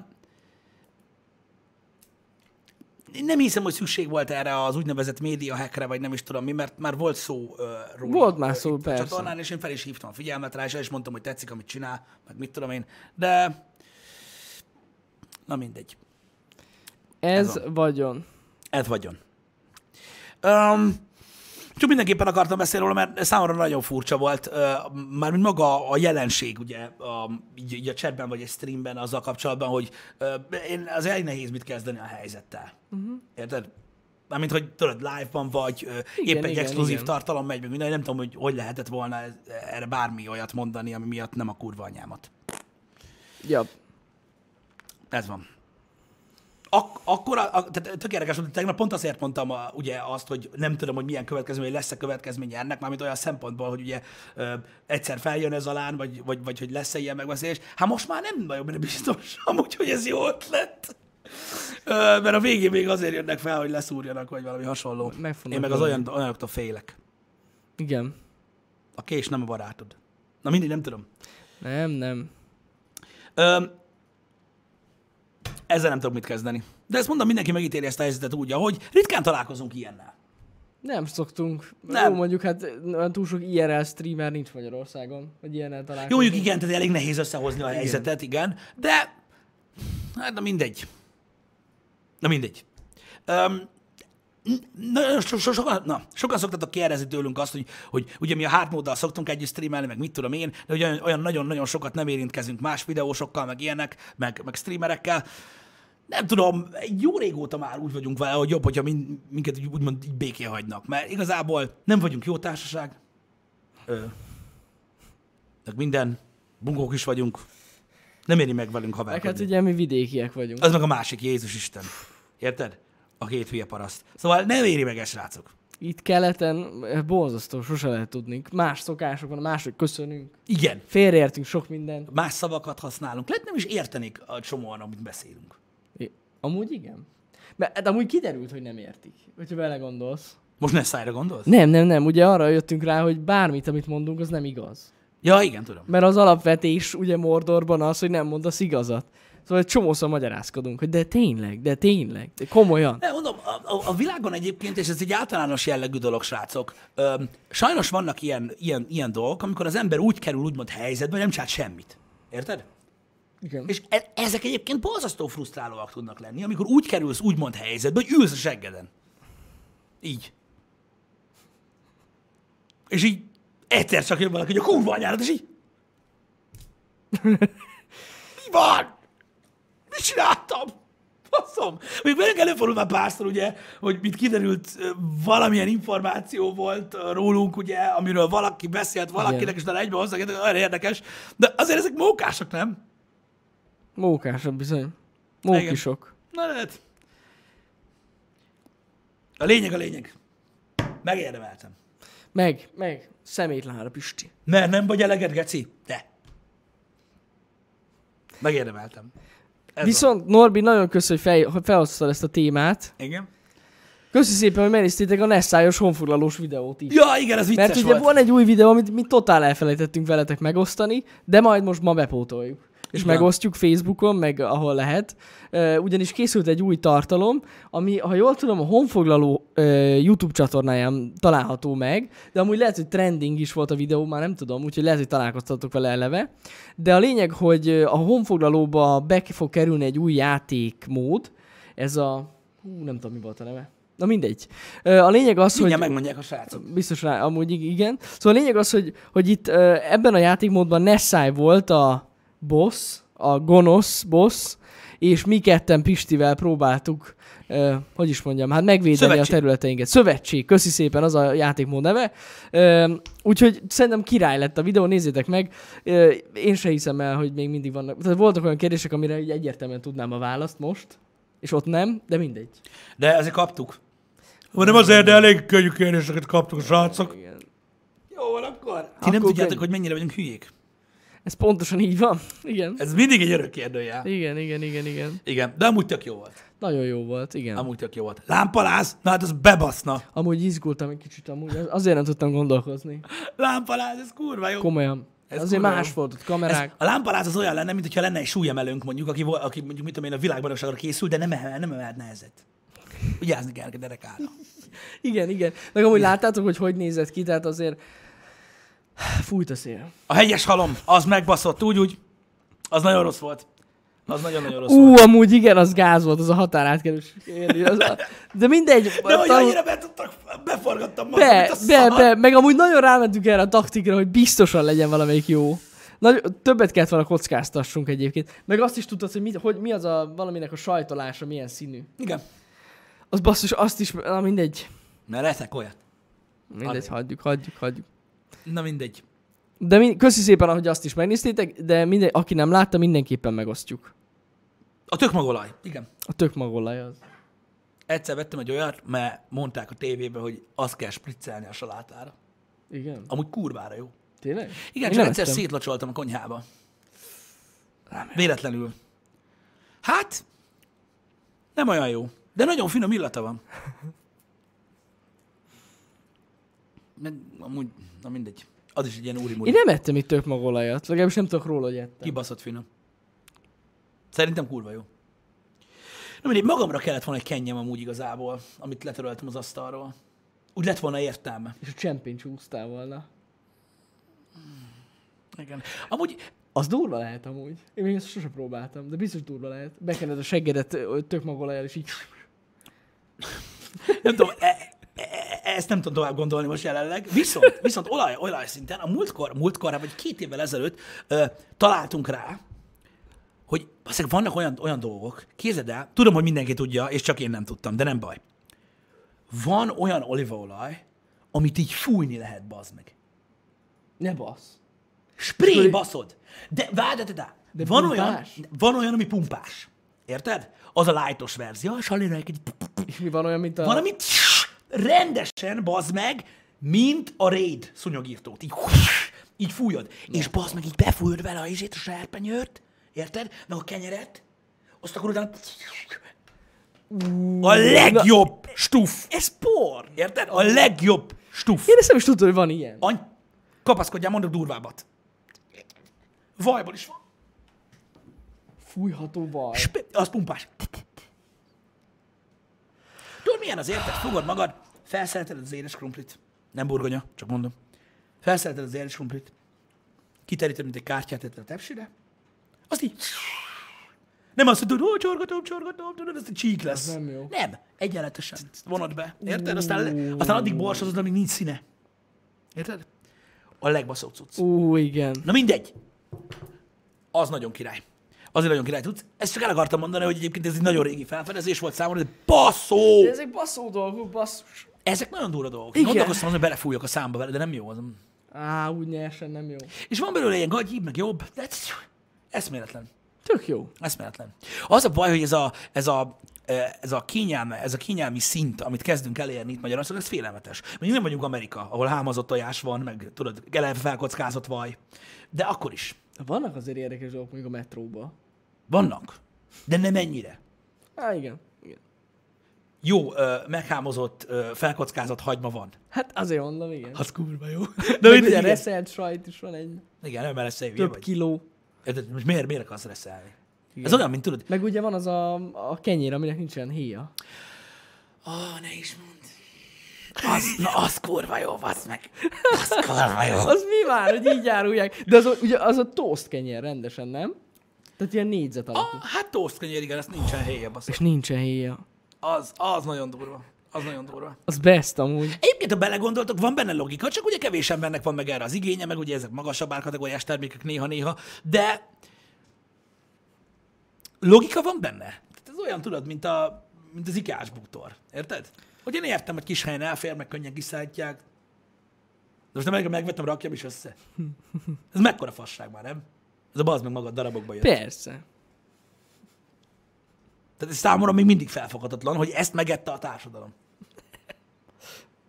én nem hiszem, hogy szükség volt erre az úgynevezett média hackre, vagy nem is tudom mi, mert már volt szó uh, róla. Volt már szó, itt a persze. Csatornán, és én fel is hívtam a figyelmet rá, és el is mondtam, hogy tetszik, amit csinál, meg mit tudom én. De na mindegy. Ez, Ez vagyon. Ez vagyon. Um, csak mindenképpen akartam beszélni róla, mert számomra nagyon furcsa volt, uh, mármint maga a jelenség, ugye, a, így, így a chatben vagy egy streamben azzal kapcsolatban, hogy én az elég nehéz mit kezdeni a helyzettel. Uh-huh. Érted? Mármint, hogy tudod, live-ban vagy, uh, épp egy igen, exkluzív igen. tartalom megy, meg minden, nem tudom, hogy hogy lehetett volna erre bármi olyat mondani, ami miatt nem a kurva anyámat. Ja. Ez van. Ak- akkor, a, a, tehát tök érdekes, hogy tegnap pont azért mondtam a, ugye azt, hogy nem tudom, hogy milyen következmény, lesz-e következménye ennek, mármint olyan szempontból, hogy ugye ö, egyszer feljön ez alán, vagy, vagy, vagy hogy lesz-e ilyen megbeszélés. Hát most már nem nagyon benne biztos amúgy, hogy ez jó ötlet. Ö, mert a végén még azért jönnek fel, hogy leszúrjanak, vagy valami hasonló. Meg fognak Én meg az olyan, olyanoktól félek. Igen. A kés nem a barátod. Na mindig nem tudom. Nem, nem. Ö, ezzel nem tudok mit kezdeni. De ezt mondom, mindenki megítéli ezt a helyzetet úgy, ahogy ritkán találkozunk ilyennel. Nem szoktunk. Nem. Jó, mondjuk hát túl sok IRL streamer nincs Magyarországon, hogy ilyennel Jó, találkozunk. mondjuk igen, tehát elég nehéz összehozni a helyzetet, igen, de hát na mindegy. Na mindegy. Um, na, so, so, sokan, na, sokan szoktatok kérdezni tőlünk azt, hogy, hogy ugye mi a hátmóddal szoktunk együtt streamelni, meg mit tudom én, de hogy olyan nagyon-nagyon sokat nem érintkezünk más videósokkal, meg ilyenek, meg, meg streamerekkel. Nem tudom, egy jó régóta már úgy vagyunk vele, hogy jobb, hogyha min, minket úgy- úgymond így békén hagynak, mert igazából nem vagyunk jó társaság, ö, minden, bungók is vagyunk, nem éri meg velünk Meg hát haverkodni. ugye mi vidékiek vagyunk. Az meg a másik, Jézus Isten. Érted? A két hülye paraszt. Szóval nem éri meg ezt, srácok. Itt keleten eh, borzasztó, sose lehet tudni. Más szokások van, máshogy köszönünk. Igen. Félreértünk sok mindent. Más szavakat használunk. Lehet nem is értenék a csomóan, amit beszélünk. Amúgy igen. Mert hát amúgy kiderült, hogy nem értik, hogyha belegondolsz. Most ne szájra gondolsz? Nem, nem, nem. Ugye arra jöttünk rá, hogy bármit, amit mondunk, az nem igaz. Ja, igen, tudom. Mert az alapvetés ugye Mordorban az, hogy nem mondasz igazat. Szóval egy csomószor magyarázkodunk, hogy de tényleg, de tényleg, de komolyan. Ne, mondom, a, a, a világon egyébként, és ez egy általános jellegű dolog, srácok, öm, sajnos vannak ilyen, ilyen, ilyen dolgok, amikor az ember úgy kerül úgymond helyzetbe, hogy nem csinált semmit. Érted? Igen. És e- ezek egyébként borzasztó frusztrálóak tudnak lenni, amikor úgy kerülsz úgymond helyzetbe, hogy ülsz a seggeden. Így. És így egyszer csak jön valaki, hogy a kurva anyárat, és így... Mi van? Mit csináltam? Faszom. Még velünk előfordul már párszor, ugye, hogy mit kiderült, valamilyen információ volt rólunk, ugye, amiről valaki beszélt valakinek, Igen. és talán egyben hozzá, olyan érdekes. De azért ezek mókások, nem? Mókásabb bizony. Mókisok. Na lehet. A lényeg a lényeg. Megérdemeltem. Meg, meg. Szemétlára, Pisti. Mert nem vagy eleget, geci? De. Megérdemeltem. Ez Viszont Norbi, nagyon köszönöm, hogy, fel, felhoztad ezt a témát. van. Igen. Köszi szépen, hogy megnéztétek a Nessájos honfoglalós videót is. Ja, igen, ez vicces Mert ugye volt. van egy új videó, amit mi totál elfelejtettünk veletek megosztani, de majd most ma bepótoljuk. És megosztjuk Facebookon, meg ahol lehet. Ugyanis készült egy új tartalom, ami, ha jól tudom, a honfoglaló YouTube csatornáján található meg, de amúgy lehet, hogy trending is volt a videó, már nem tudom, úgyhogy lehet, hogy találkoztatok vele eleve. De a lényeg, hogy a honfoglalóba be fog kerülni egy új játékmód, ez a... Hú, nem tudom, mi volt a neve. Na mindegy. A lényeg az, hogy... Mindjárt megmondják a srácok. Biztos rá, amúgy ig- igen. Szóval a lényeg az, hogy, hogy itt ebben a játékmódban Nessai volt a boss, a gonosz boss, és mi ketten Pistivel próbáltuk, uh, hogy is mondjam, hát megvédeni Szövetség. a területeinket. Szövetség, köszi szépen, az a játékmód neve. Uh, úgyhogy szerintem király lett a videó, nézzétek meg. Uh, én se hiszem el, hogy még mindig vannak. Tehát voltak olyan kérdések, amire így egyértelműen tudnám a választ most, és ott nem, de mindegy. De ezért kaptuk. Vagy nem azért, de elég könnyű kérdéseket kaptuk a srácok. Igen. Jó van akkor. Ti nem Akkor tudjátok, könnyű. hogy mennyire vagyunk hülyék. Ez pontosan így van. Igen. Ez mindig egy örök kérdőjel. Igen, igen, igen, igen. Igen, de amúgy tök jó volt. Nagyon jó volt, igen. Amúgy tök jó volt. Lámpaláz? Na hát az bebaszna. Amúgy izgultam egy kicsit, amúgy az- azért nem tudtam gondolkozni. Lámpaláz, ez kurva jó. Komolyan. Ez Ez azért kurva más jó. volt ott Ez, kamerák. a lámpaláz az olyan lenne, mintha lenne egy súlyemelőnk mondjuk, aki, aki mondjuk, mit tudom én, a világbajnokságra készül, de nem, emel, nem emelt nehezet. Vigyázni kell a derekára. Igen, igen. Meg amúgy láttátok, hogy hogy nézett ki, tehát azért fújt a szél. A hegyes halom, az megbaszott, úgy, úgy. Az nagyon rossz volt. Az nagyon-nagyon rossz volt. Ú, amúgy igen, az gáz volt, az a határátkelős. érni, Az a... De mindegy. De hogy tanul- annyira be tudtak, beforgattam magam, Be, a be, szar. be, meg amúgy nagyon rámentünk erre a taktikra, hogy biztosan legyen valamelyik jó. Nagy, többet kellett volna kockáztassunk egyébként. Meg azt is tudtad, hogy mi, hogy mi az a valaminek a sajtolása, milyen színű. Igen. Az basszus, azt is, na mindegy. Mert leszek olyat. Mindegy, Addig. hagyjuk, hagyjuk, hagyjuk. Na mindegy. De mi, köszi szépen, ahogy azt is megnéztétek, de minden, aki nem látta, mindenképpen megosztjuk. A tök magolaj. Igen. A tök magolaj az. Egyszer vettem egy olyat, mert mondták a tévébe, hogy azt kell spriccelni a salátára. Igen. Amúgy kurvára jó. Tényleg? Igen, Én csak nem egyszer ettem. szétlocsoltam a konyhába. Véletlenül. Hát, nem olyan jó. De nagyon finom illata van. Meg amúgy, na mindegy. Az is egy ilyen úri Én nem ettem itt tök magolajat, legalábbis nem tudok róla, hogy ettem. Kibaszott finom. Szerintem kurva jó. Na mindegy, magamra kellett volna egy kenjem amúgy igazából, amit letöröltem az asztalról. Úgy lett volna értelme. És a csempén csúsztál volna. Igen. Amúgy Az durva lehet amúgy. Én még ezt sose próbáltam, de biztos durva lehet. Bekened a seggedet tök magolajjal, és így... nem tudom, e, ezt nem tudom tovább gondolni most jelenleg. Viszont, viszont olaj, olaj szinten a múltkor, múltkor, vagy két évvel ezelőtt ö, találtunk rá, hogy basszeg, vannak olyan, olyan dolgok, képzeld el, tudom, hogy mindenki tudja, és csak én nem tudtam, de nem baj. Van olyan olívaolaj, amit így fújni lehet, bazd meg. Ne bassz. Spré Spré. baszod. De várj, de, de, de. Van, olyan, van olyan, ami pumpás. Érted? Az a lightos verzió. És Salira egy És mi van olyan, mint a... van, amit rendesen, bazd meg, mint a raid szúnyogírtót. Így, így fújod. És bazd meg, így befújod vele a izét, a serpenyőrt, érted? Meg a kenyeret, azt akkor utána... A legjobb stuf. Ez por! Érted? A legjobb stuf. Én ezt nem is tudtam, hogy van ilyen. Any... Kapaszkodjál, mondok durvábbat. Vajból is van. Fújható vaj. Sp- az pumpás. Tudod, milyen az érted? Fogod magad, felszereted az édes krumplit. Nem burgonya, csak mondom. Felszereted az édes krumplit. Kiteríted, mint egy kártyát tetted a tepsire. Azt így... Nem azt mondod, hogy csorgatom, csorgatom, tudod, ez egy csík lesz. Az nem jó. Nem, egyenletesen vonod be. Érted? Aztán, aztán addig borsozod, amíg nincs színe. Érted? A legbaszóbb cucc. Ú, igen. Na mindegy. Az nagyon király. Azért nagyon király tudsz. Ezt csak el akartam mondani, hogy egyébként ez egy nagyon régi felfedezés volt számomra, de baszó! De ezek baszó dolgok, basszus. Ezek nagyon durva dolgok. Igen. Gondolkoztam hogy belefújok a számba vele, de nem jó az. Á, úgy nyersen nem jó. És van belőle ilyen gagyibb, meg jobb, de ez eszméletlen. Tök jó. Eszméletlen. Az a baj, hogy ez a, ez a, eh, ez a, kényelme, ez a kényelmi szint, amit kezdünk elérni itt Magyarországon, ez félelmetes. Még nem vagyunk Amerika, ahol hámozott tojás van, meg tudod, eleve felkockázott vaj. De akkor is. Vannak azért érdekes dolgok mondjuk a metróba. Vannak. De nem ennyire. Á, igen. igen. jó, ö, meghámozott, ö, felkockázott hagyma van. Hát azért mondom, igen. Az kurva jó. De De Meg ugye reszelt sajt is van egy Igen, nem lesz egy több vagy. kiló. Érted? Most miért, miért akarsz reszelni? Igen. Ez olyan, mint tudod, Meg ugye van az a, a kenyér, aminek nincsen héja. Ó, oh, ne is. Az, na, az kurva jó, vasz meg. Az kurva jó. Az mi már, hogy így árulják? De az, a- ugye az a toast kenyér rendesen, nem? Tehát ilyen négyzet alakú. Ah, hát toast kenyér, igen, ezt nincsen helye, basz. És nincsen héja. Az, az nagyon durva. Az nagyon durva. Az best amúgy. Egyébként, ha belegondoltok, van benne logika, csak ugye kevés embernek van meg erre az igénye, meg ugye ezek magasabb árkategóriás termékek néha-néha, de logika van benne. Tehát ez olyan, tudod, mint, a, mint az ikás bútor. Érted? Hogy én értem, hogy kis helyen elfér, meg könnyen kiszállítják. De most nem meg megvettem, rakjam is össze. Ez mekkora fasság már, nem? Ez a bazd meg magad darabokba jön. Persze. Tehát ez számomra még mindig felfoghatatlan, hogy ezt megette a társadalom.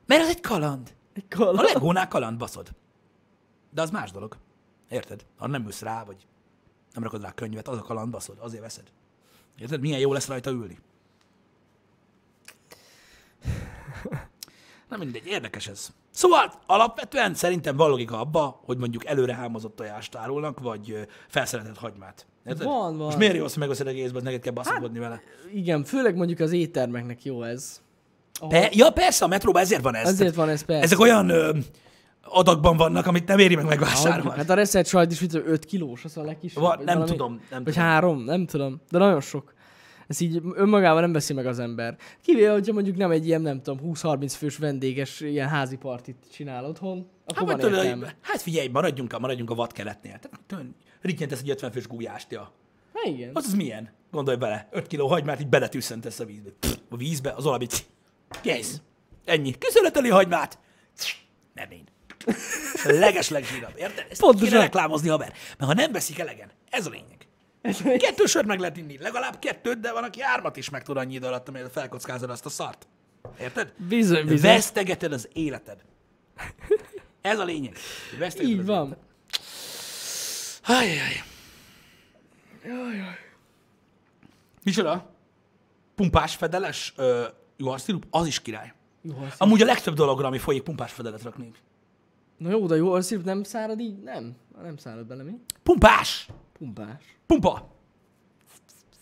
Mert ez egy kaland. Egy A kaland. legónál kaland baszod. De az más dolog. Érted? Ha nem ülsz rá, vagy nem rakod rá könyvet, az a kaland baszod, azért veszed. Érted? Milyen jó lesz rajta ülni. Na mindegy, érdekes ez. Szóval alapvetően szerintem van logika abba, hogy mondjuk előre hámozott tojást árulnak, vagy felszeretett hagymát. Érted? Van, van. Most miért jó az, hogy megveszed egészben, neked kell baszakodni vele? Igen, főleg mondjuk az éttermeknek jó ez. Ahol- Pe- ja, persze, a metróban ezért van ez. Ezért van ez persze. Ezek olyan ö, adagban vannak, amit nem éri meg megvásárolni. Hát a reszelt sajt is mit, 5 kilós, az a legkisebb. Va- nem valami- tudom, nem Vagy tudom. három, nem tudom. De nagyon sok. Ez így önmagában nem veszi meg az ember. Kivéve, hogyha mondjuk nem egy ilyen, nem tudom, 20-30 fős vendéges ilyen házi partit csinál otthon, Hát, akkor vagy van tudod, értelme. hát figyelj, maradjunk a, maradjunk a vadkeletnél. Tehát, tudod, Rityent tesz egy 50 fős gulyástja. Hát igen. Az az milyen? Gondolj bele. 5 kiló hagymát így beletűszentesz a vízbe. Pff, a vízbe, az olaj. Kész. Ennyi. Kiszöleteli hagymát. Nem én. A leges legzsírabb, érted? Ezt Pontosan. kéne reklámozni, haver. Mert ha nem veszik elegen, ez a lényeg. Kettő sört meg lehet inni. Legalább kettőt, de van, aki hármat is meg tud annyi idő alatt, amire felkockázod azt a szart. Érted? Bizony, bizony. Vesztegeted az életed. Ez a lényeg. vesztegeted Így van. életed. Ajjaj. Micsoda? Pumpás fedeles ö, juharszirup? Az is király. Jó, az- Amúgy a legtöbb dologra, ami folyik, pumpás fedelet raknék. Na jó, de jó, szív nem szárad így? Nem. Nem szárad bele, mi? Pumpás! Pumpás. Pumpa!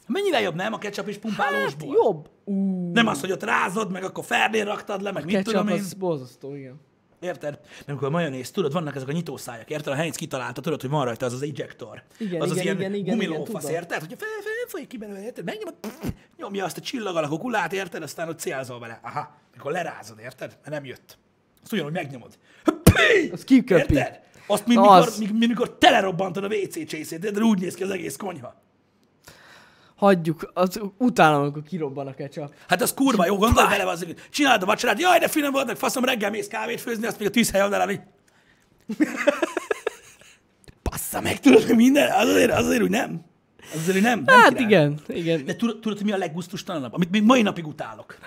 Mennyire jobb, nem? A ketchup is pumpálósból. Hát jobb. Ú, Nem az, hogy ott rázod, meg akkor ferdén raktad le, meg mit tudom én. az borzasztó, igen. Érted? Mert amikor a majonéz, tudod, vannak ezek a nyitószájak, érted? A Heinz kitalálta, tudod, hogy van rajta az az ejector. Igen, az az igen, ilyen igen, igen, gumilófasz, igen, érted? Hogyha fel, fel, folyik ki belőle, érted? Megnyomod, pff, nyomja azt a csillag alakú kulát, érted? Aztán ott célzol vele. Aha, akkor lerázod, érted? Mert nem jött. Azt ugyanúgy megnyomod. Pí! Az kiköpi. Érted? Azt, mint Az. mikor, mikor, mikor telerobbantod a WC csészét, érted? Úgy néz ki az egész konyha. Hagyjuk, az utálom, amikor kirobban a ketchup. Hát az kurva jó, gondolj bele, az, hogy csinálod a vacsorát, jaj, de finom volt, meg faszom, reggel mész kávét főzni, azt még a tűzhely oldalán, így... Passza meg, tudod, hogy minden, az azért, az azért úgy nem. Az azért úgy nem. nem Hát király. igen, igen. De tudod, tudod, hogy mi a leggusztustalanabb? Amit még mai napig utálok.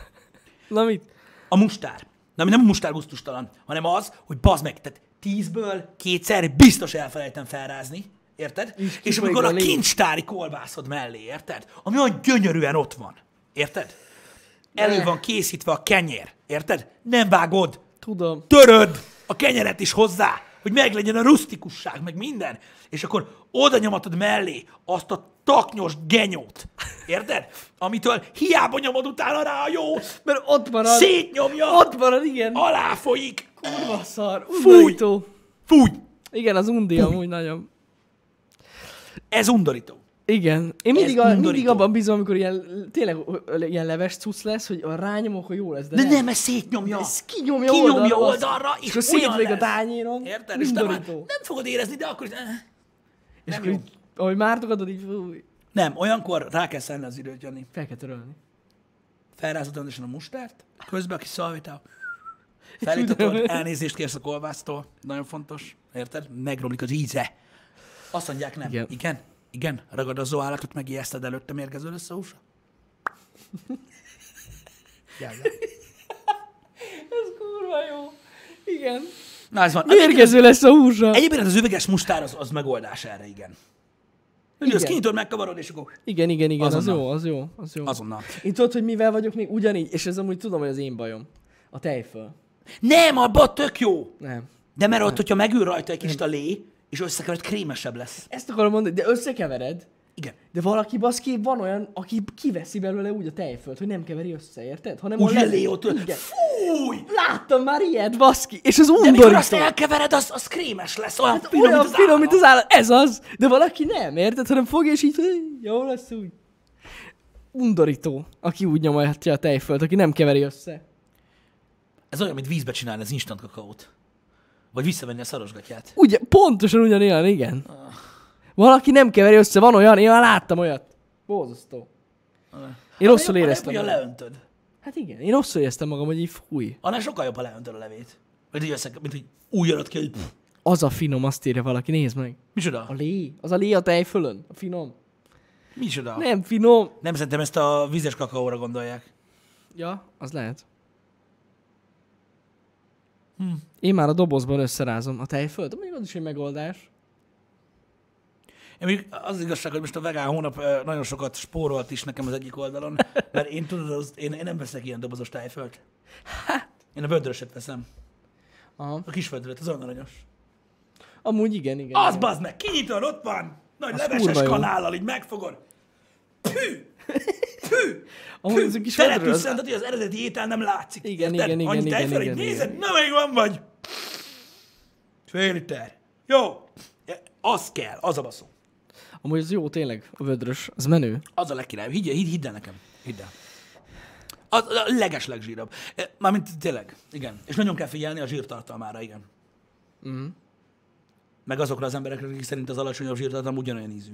Na mit? A mustár. Na, nem a mustár gusztustalan, hanem az, hogy bazd meg, tehát tízből kétszer biztos elfelejtem felrázni, érted? És És, amikor a a lé. kincstári kolbászod mellé, érted? Ami olyan gyönyörűen ott van, érted? Elő van készítve a kenyér, érted? Nem vágod, Tudom. töröd a kenyeret is hozzá, hogy meglegyen a rustikusság, meg minden. És akkor oda nyomatod mellé azt a taknyos genyót, érted? Amitől hiába nyomod utána rá a jó, Mert ott marad. szétnyomja, Ott marad, igen. alá folyik. Kurva szar. Fúj. Fúj! Igen, az undi amúgy nagyon. Ez undorító. Igen. Én mindig, a, mindig abban bízom, amikor ilyen, tényleg ilyen leves cucc lesz, hogy a rányomok, hogy jó lesz, de, De nem. nem, ez szétnyomja. Ez kinyomja, Kinyomja oldalra, azt- oldalra, és, és szétvég a tányéron. Érted? És te már nem fogod érezni, de akkor eh, És akkor így, ahogy mártogatod, így fúj, Nem, olyankor rá kell szenni az időt, Jani. fel kell törölni. Felrázod rendesen a mustárt, közben a kis szalvétál. Felítatod, elnézést kérsz a kolbásztól, nagyon fontos, érted? Megromlik az íze. Azt mondják, nem. Igen. Igen. Igen, ragadozó állatot megijeszted előtte, mérgező lesz a húsa? Ez kurva jó. Igen. Na, ez van. Mérgező lesz a húsa. Egyébként az üveges mustár az, az megoldás erre, igen. Ugye, azt kinyitod, megkavarod, és akkor Igen, igen, igen, az Azonnal. jó, az jó, az jó. azonnal. Én tudod, hogy mivel vagyok még ugyanígy, és ez amúgy tudom, hogy az én bajom. A tejföl. Nem, abban tök jó. Nem. De mert ott, hogyha megül rajta egy kicsit a lé, és összekevered, krémesebb lesz. Ezt akarom mondani, de összekevered, Igen. de valaki baszki, van olyan, aki kiveszi belőle úgy a tejfölt, hogy nem keveri össze, érted? Hanem Úgy lelé- lé ott. Igen. Fúj! Láttam már ilyet, baszki, és az De mikor undorító. azt elkevered, az, az krémes lesz, olyan Hát finom, olyan mint az finom, mint az állat. Ez az. De valaki nem, érted? Hanem fogja, és így, "Hé, jó lesz úgy. Undorító, aki úgy nyomatja a tejfölt, aki nem keveri össze. Ez olyan, mint vízbe csinálni az instant kakaót. Vagy visszavenni a szarosgatját. Ugye, pontosan ugyanilyen, igen. Valaki nem keveri össze, van olyan, én már láttam olyat. Borzasztó. Én rosszul éreztem. Hogy magam. leöntöd. Hát igen, én rosszul éreztem magam, hogy így fúj. Annál sokkal jobb, ha leöntöd a levét. Mint hogy, össze, mint hogy úgy jönöd ki, hogy pff, Az a finom, azt írja valaki, nézd meg. micsoda? A lé, az a lé a tej fölön, a finom. Micsoda? Nem. Nem finom. Nem szerintem ezt a vízes kakaóra gondolják. Ja, az lehet. Hm. Én már a dobozban összerázom a tejföld, mondjuk az is egy megoldás. Én mondjuk az igazság, hogy most a vegán hónap nagyon sokat spórolt is nekem az egyik oldalon, mert én tudod, az, én, én nem veszek ilyen dobozos tájfölt. Én a vödröset veszem. Aha. A kis vödröt, az olyan aranyos. Amúgy igen, igen. Az igen. bazd meg, kinyitod, ott van, nagy Az leveses kanállal, így megfogod. Pű! Pű! Amúgy ez a kis Te vödrös- letűszentett, hogy az eredeti étel nem látszik. Igen, Érted? igen, igen, Annyi igen, igen, igen. nézed, na még van vagy. Fél liter. Jó. Az kell, az a baszó. Amúgy az jó, tényleg, a vödrös, az menő. Az a legkirálybb. Hidd, hidd, hidd el nekem. Hidd el. Az a leges legzsírabb. E, Mármint tényleg, igen. És nagyon kell figyelni a zsírtartalmára, igen. Mm. Meg azokra az emberekre, akik szerint az alacsonyabb zsírtartalom ugyanolyan ízű.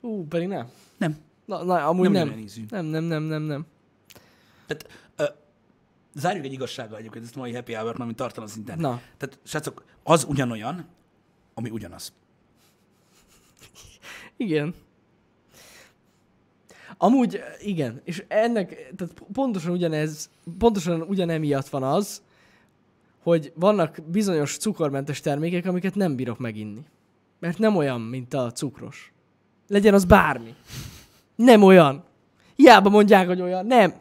Ú, pedig nem. Nem. Na, na amúgy Nem nem. Nem, nem, nem, nem, nem. Tehát, ö, zárjuk egy igazsággal egyébként ezt a mai happy hour-t, amit tartalom szinten. Na. Tehát, srácok, az ugyanolyan, ami ugyanaz. Igen. Amúgy igen, és ennek, tehát pontosan ugyanez, pontosan ugyanemiatt van az, hogy vannak bizonyos cukormentes termékek, amiket nem bírok meginni. Mert nem olyan, mint a cukros. Legyen az bármi. Nem olyan. Hiába mondják, hogy olyan. Nem.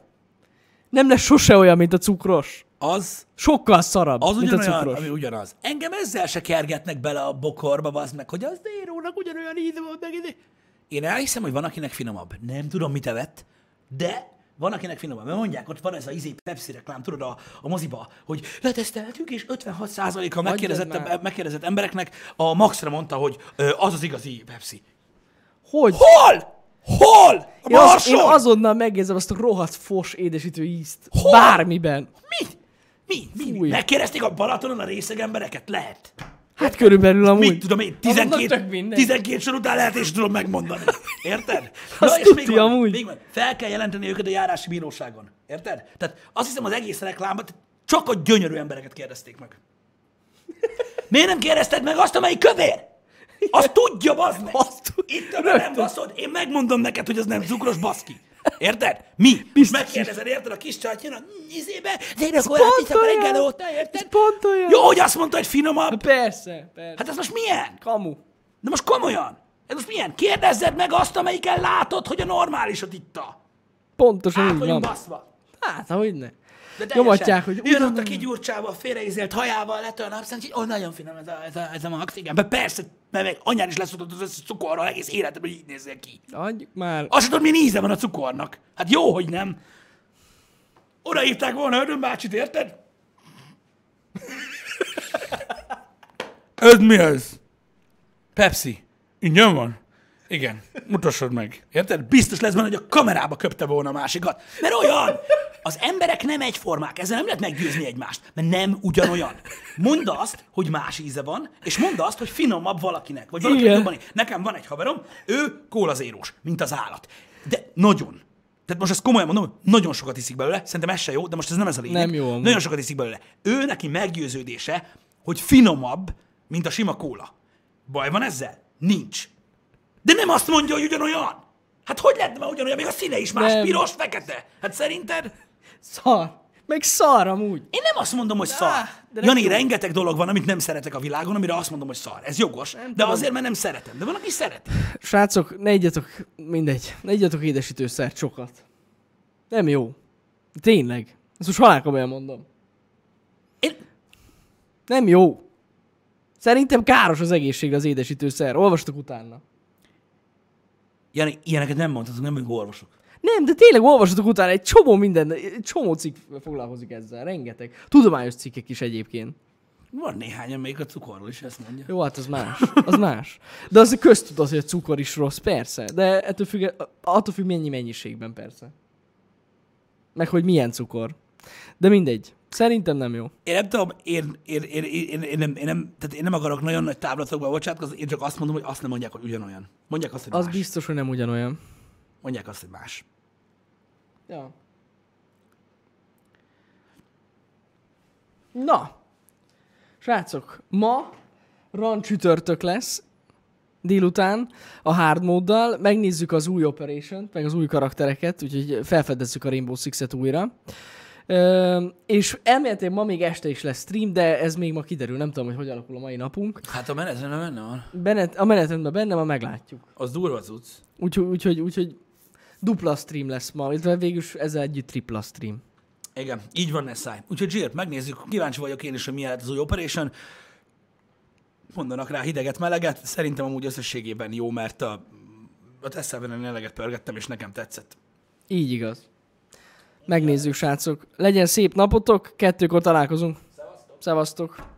Nem lesz sose olyan, mint a cukros. Az, Sokkal szarabb, az mint a ugyanolyan, cukros. ami ugyanaz. Engem ezzel se kergetnek bele a bokorba, bazd meg, hogy az dérónak ugyanolyan íze volt meg. ide. Én elhiszem, hogy van, akinek finomabb. Nem tudom, mit evett, de van, akinek finomabb. Mert mondják, ott van ez a izé Pepsi reklám, tudod, a, a moziba, hogy leteszteltük, és 56%-a megkérdezett, megkérdezett embereknek a Maxra mondta, hogy ö, az az igazi Pepsi. Hogy? Hol? Hol? A Én, az, én azonnal megérzem azt a rohadt fos édesítő ízt. Hol? Bármiben. Mi? Mi? Mi? Fúj. Megkérdezték a Balatonon a részeg embereket? Lehet. Hát körülbelül amúgy. Mit tudom én, Azonnal 12, tök mindegy. 12 sor után lehet, és tudom megmondani. Érted? Azt és tudti még van, amúgy. Még van. Fel kell jelenteni őket a járási bíróságon. Érted? Tehát azt hiszem az egész reklámban csak a gyönyörű embereket kérdezték meg. Miért nem kérdezted meg azt, amelyik kövér? Azt tudja, bazd meg! Azt Itt a nem baszod, én megmondom neked, hogy az nem cukros baszki. Érted? Mi? Biztos. megkérdezed, érted? A kis a izébe, de én akkor iszok olyan. reggel óta, érted? Pont olyan. Jó, hogy azt mondta, hogy finomabb. Persze, persze. Hát ez most milyen? Kamu. De most komolyan. Ez most milyen? Kérdezzed meg azt, amelyiken látod, hogy a normálisat itta. Pontosan Át így van. baszva. Hát, ahogy ne. De Nyomatják, hogy Jön ott a kigyurcsába, félreizélt hajával, letől a napszent, hogy ó, nagyon finom ez a, ez a, ez a max, igen. De persze, mert meg anyán is leszokott az összes cukorral, egész életemben, hogy így nézzél ki. Adjuk már. Azt sem tudod, milyen íze van a cukornak. Hát jó, hogy nem. Oda hívták volna Ödön bácsit, érted? Ez mi ez? Pepsi. Ingyen van? Igen. Mutassad meg. Érted? Biztos lesz benne, hogy a kamerába köpte volna a másikat. Mert olyan! Az emberek nem egyformák, ezzel nem lehet meggyőzni egymást, mert nem ugyanolyan. Mondd azt, hogy más íze van, és mondd azt, hogy finomabb valakinek, vagy valakinek Igen. jobban. Nekem van egy haverom, ő kólazérós, mint az állat. De nagyon. Tehát most ezt komolyan mondom, nagyon sokat iszik belőle, szerintem ez se jó, de most ez nem ez a lényeg. Nem jó amúgy. Nagyon sokat iszik belőle. Ő neki meggyőződése, hogy finomabb, mint a sima kóla. Baj van ezzel? Nincs. De nem azt mondja, hogy ugyanolyan. Hát hogy lehetne már ugyanolyan, még a színe is más, Nem. piros, fekete. Hát szerinted? Szar. Meg szar amúgy. Én nem azt mondom, hogy szar. de nem Jani, jó. rengeteg dolog van, amit nem szeretek a világon, amire azt mondom, hogy szar. Ez jogos, de tudom. azért, mert nem szeretem. De van, aki szereti. Srácok, ne igyatok, mindegy, ne igyatok édesítőszert sokat. Nem jó. Tényleg. Ezt most halálkomolyan mondom. Én, Nem jó. Szerintem káros az egészségre az édesítőszer. Olvastok utána. Jani, ilyeneket nem mondhatunk, nem vagyunk orvosok. Nem, de tényleg olvasatok utána, egy csomó minden, egy csomó cikk foglalkozik ezzel, rengeteg. Tudományos cikkek is egyébként. Van néhány, amelyik a cukorról is ezt mondja. Jó, hát az más, az más. De az köztudat, hogy a cukor is rossz, persze. De ettől függ, attól függ mennyi mennyiségben, persze. Meg hogy milyen cukor. De mindegy. Szerintem nem jó. Én nem tudom, én, én, én, én, én, nem, én, nem, tehát én nem akarok nagyon nagy táblatokba bocsátkozni, én csak azt mondom, hogy azt nem mondják, hogy ugyanolyan. Mondják azt, hogy Az más. biztos, hogy nem ugyanolyan. mondják azt, hogy más. Ja. Na, srácok, ma run csütörtök lesz, délután a hard móddal, megnézzük az új operation meg az új karaktereket, úgyhogy felfedezzük a Rainbow Six-et újra. Ö, és elméletileg ma még este is lesz stream, de ez még ma kiderül, nem tudom, hogy hogy alakul a mai napunk. Hát a menetrendben benne van. Benet, a menetrendben benne, ma meglátjuk. Az durva cucc. Úgyhogy, úgyhogy, úgyhogy dupla stream lesz ma, illetve végül ezzel együtt tripla stream. Igen, így van Nessai. Úgyhogy Zsírt, megnézzük, kíváncsi vagyok én is, hogy milyen lett az új Operation. Mondanak rá hideget, meleget. Szerintem amúgy összességében jó, mert a, a tesztelben eleget pörgettem, és nekem tetszett. Így igaz. Megnézzük, srácok. Legyen szép napotok, kettőkor találkozunk. Szevasztok!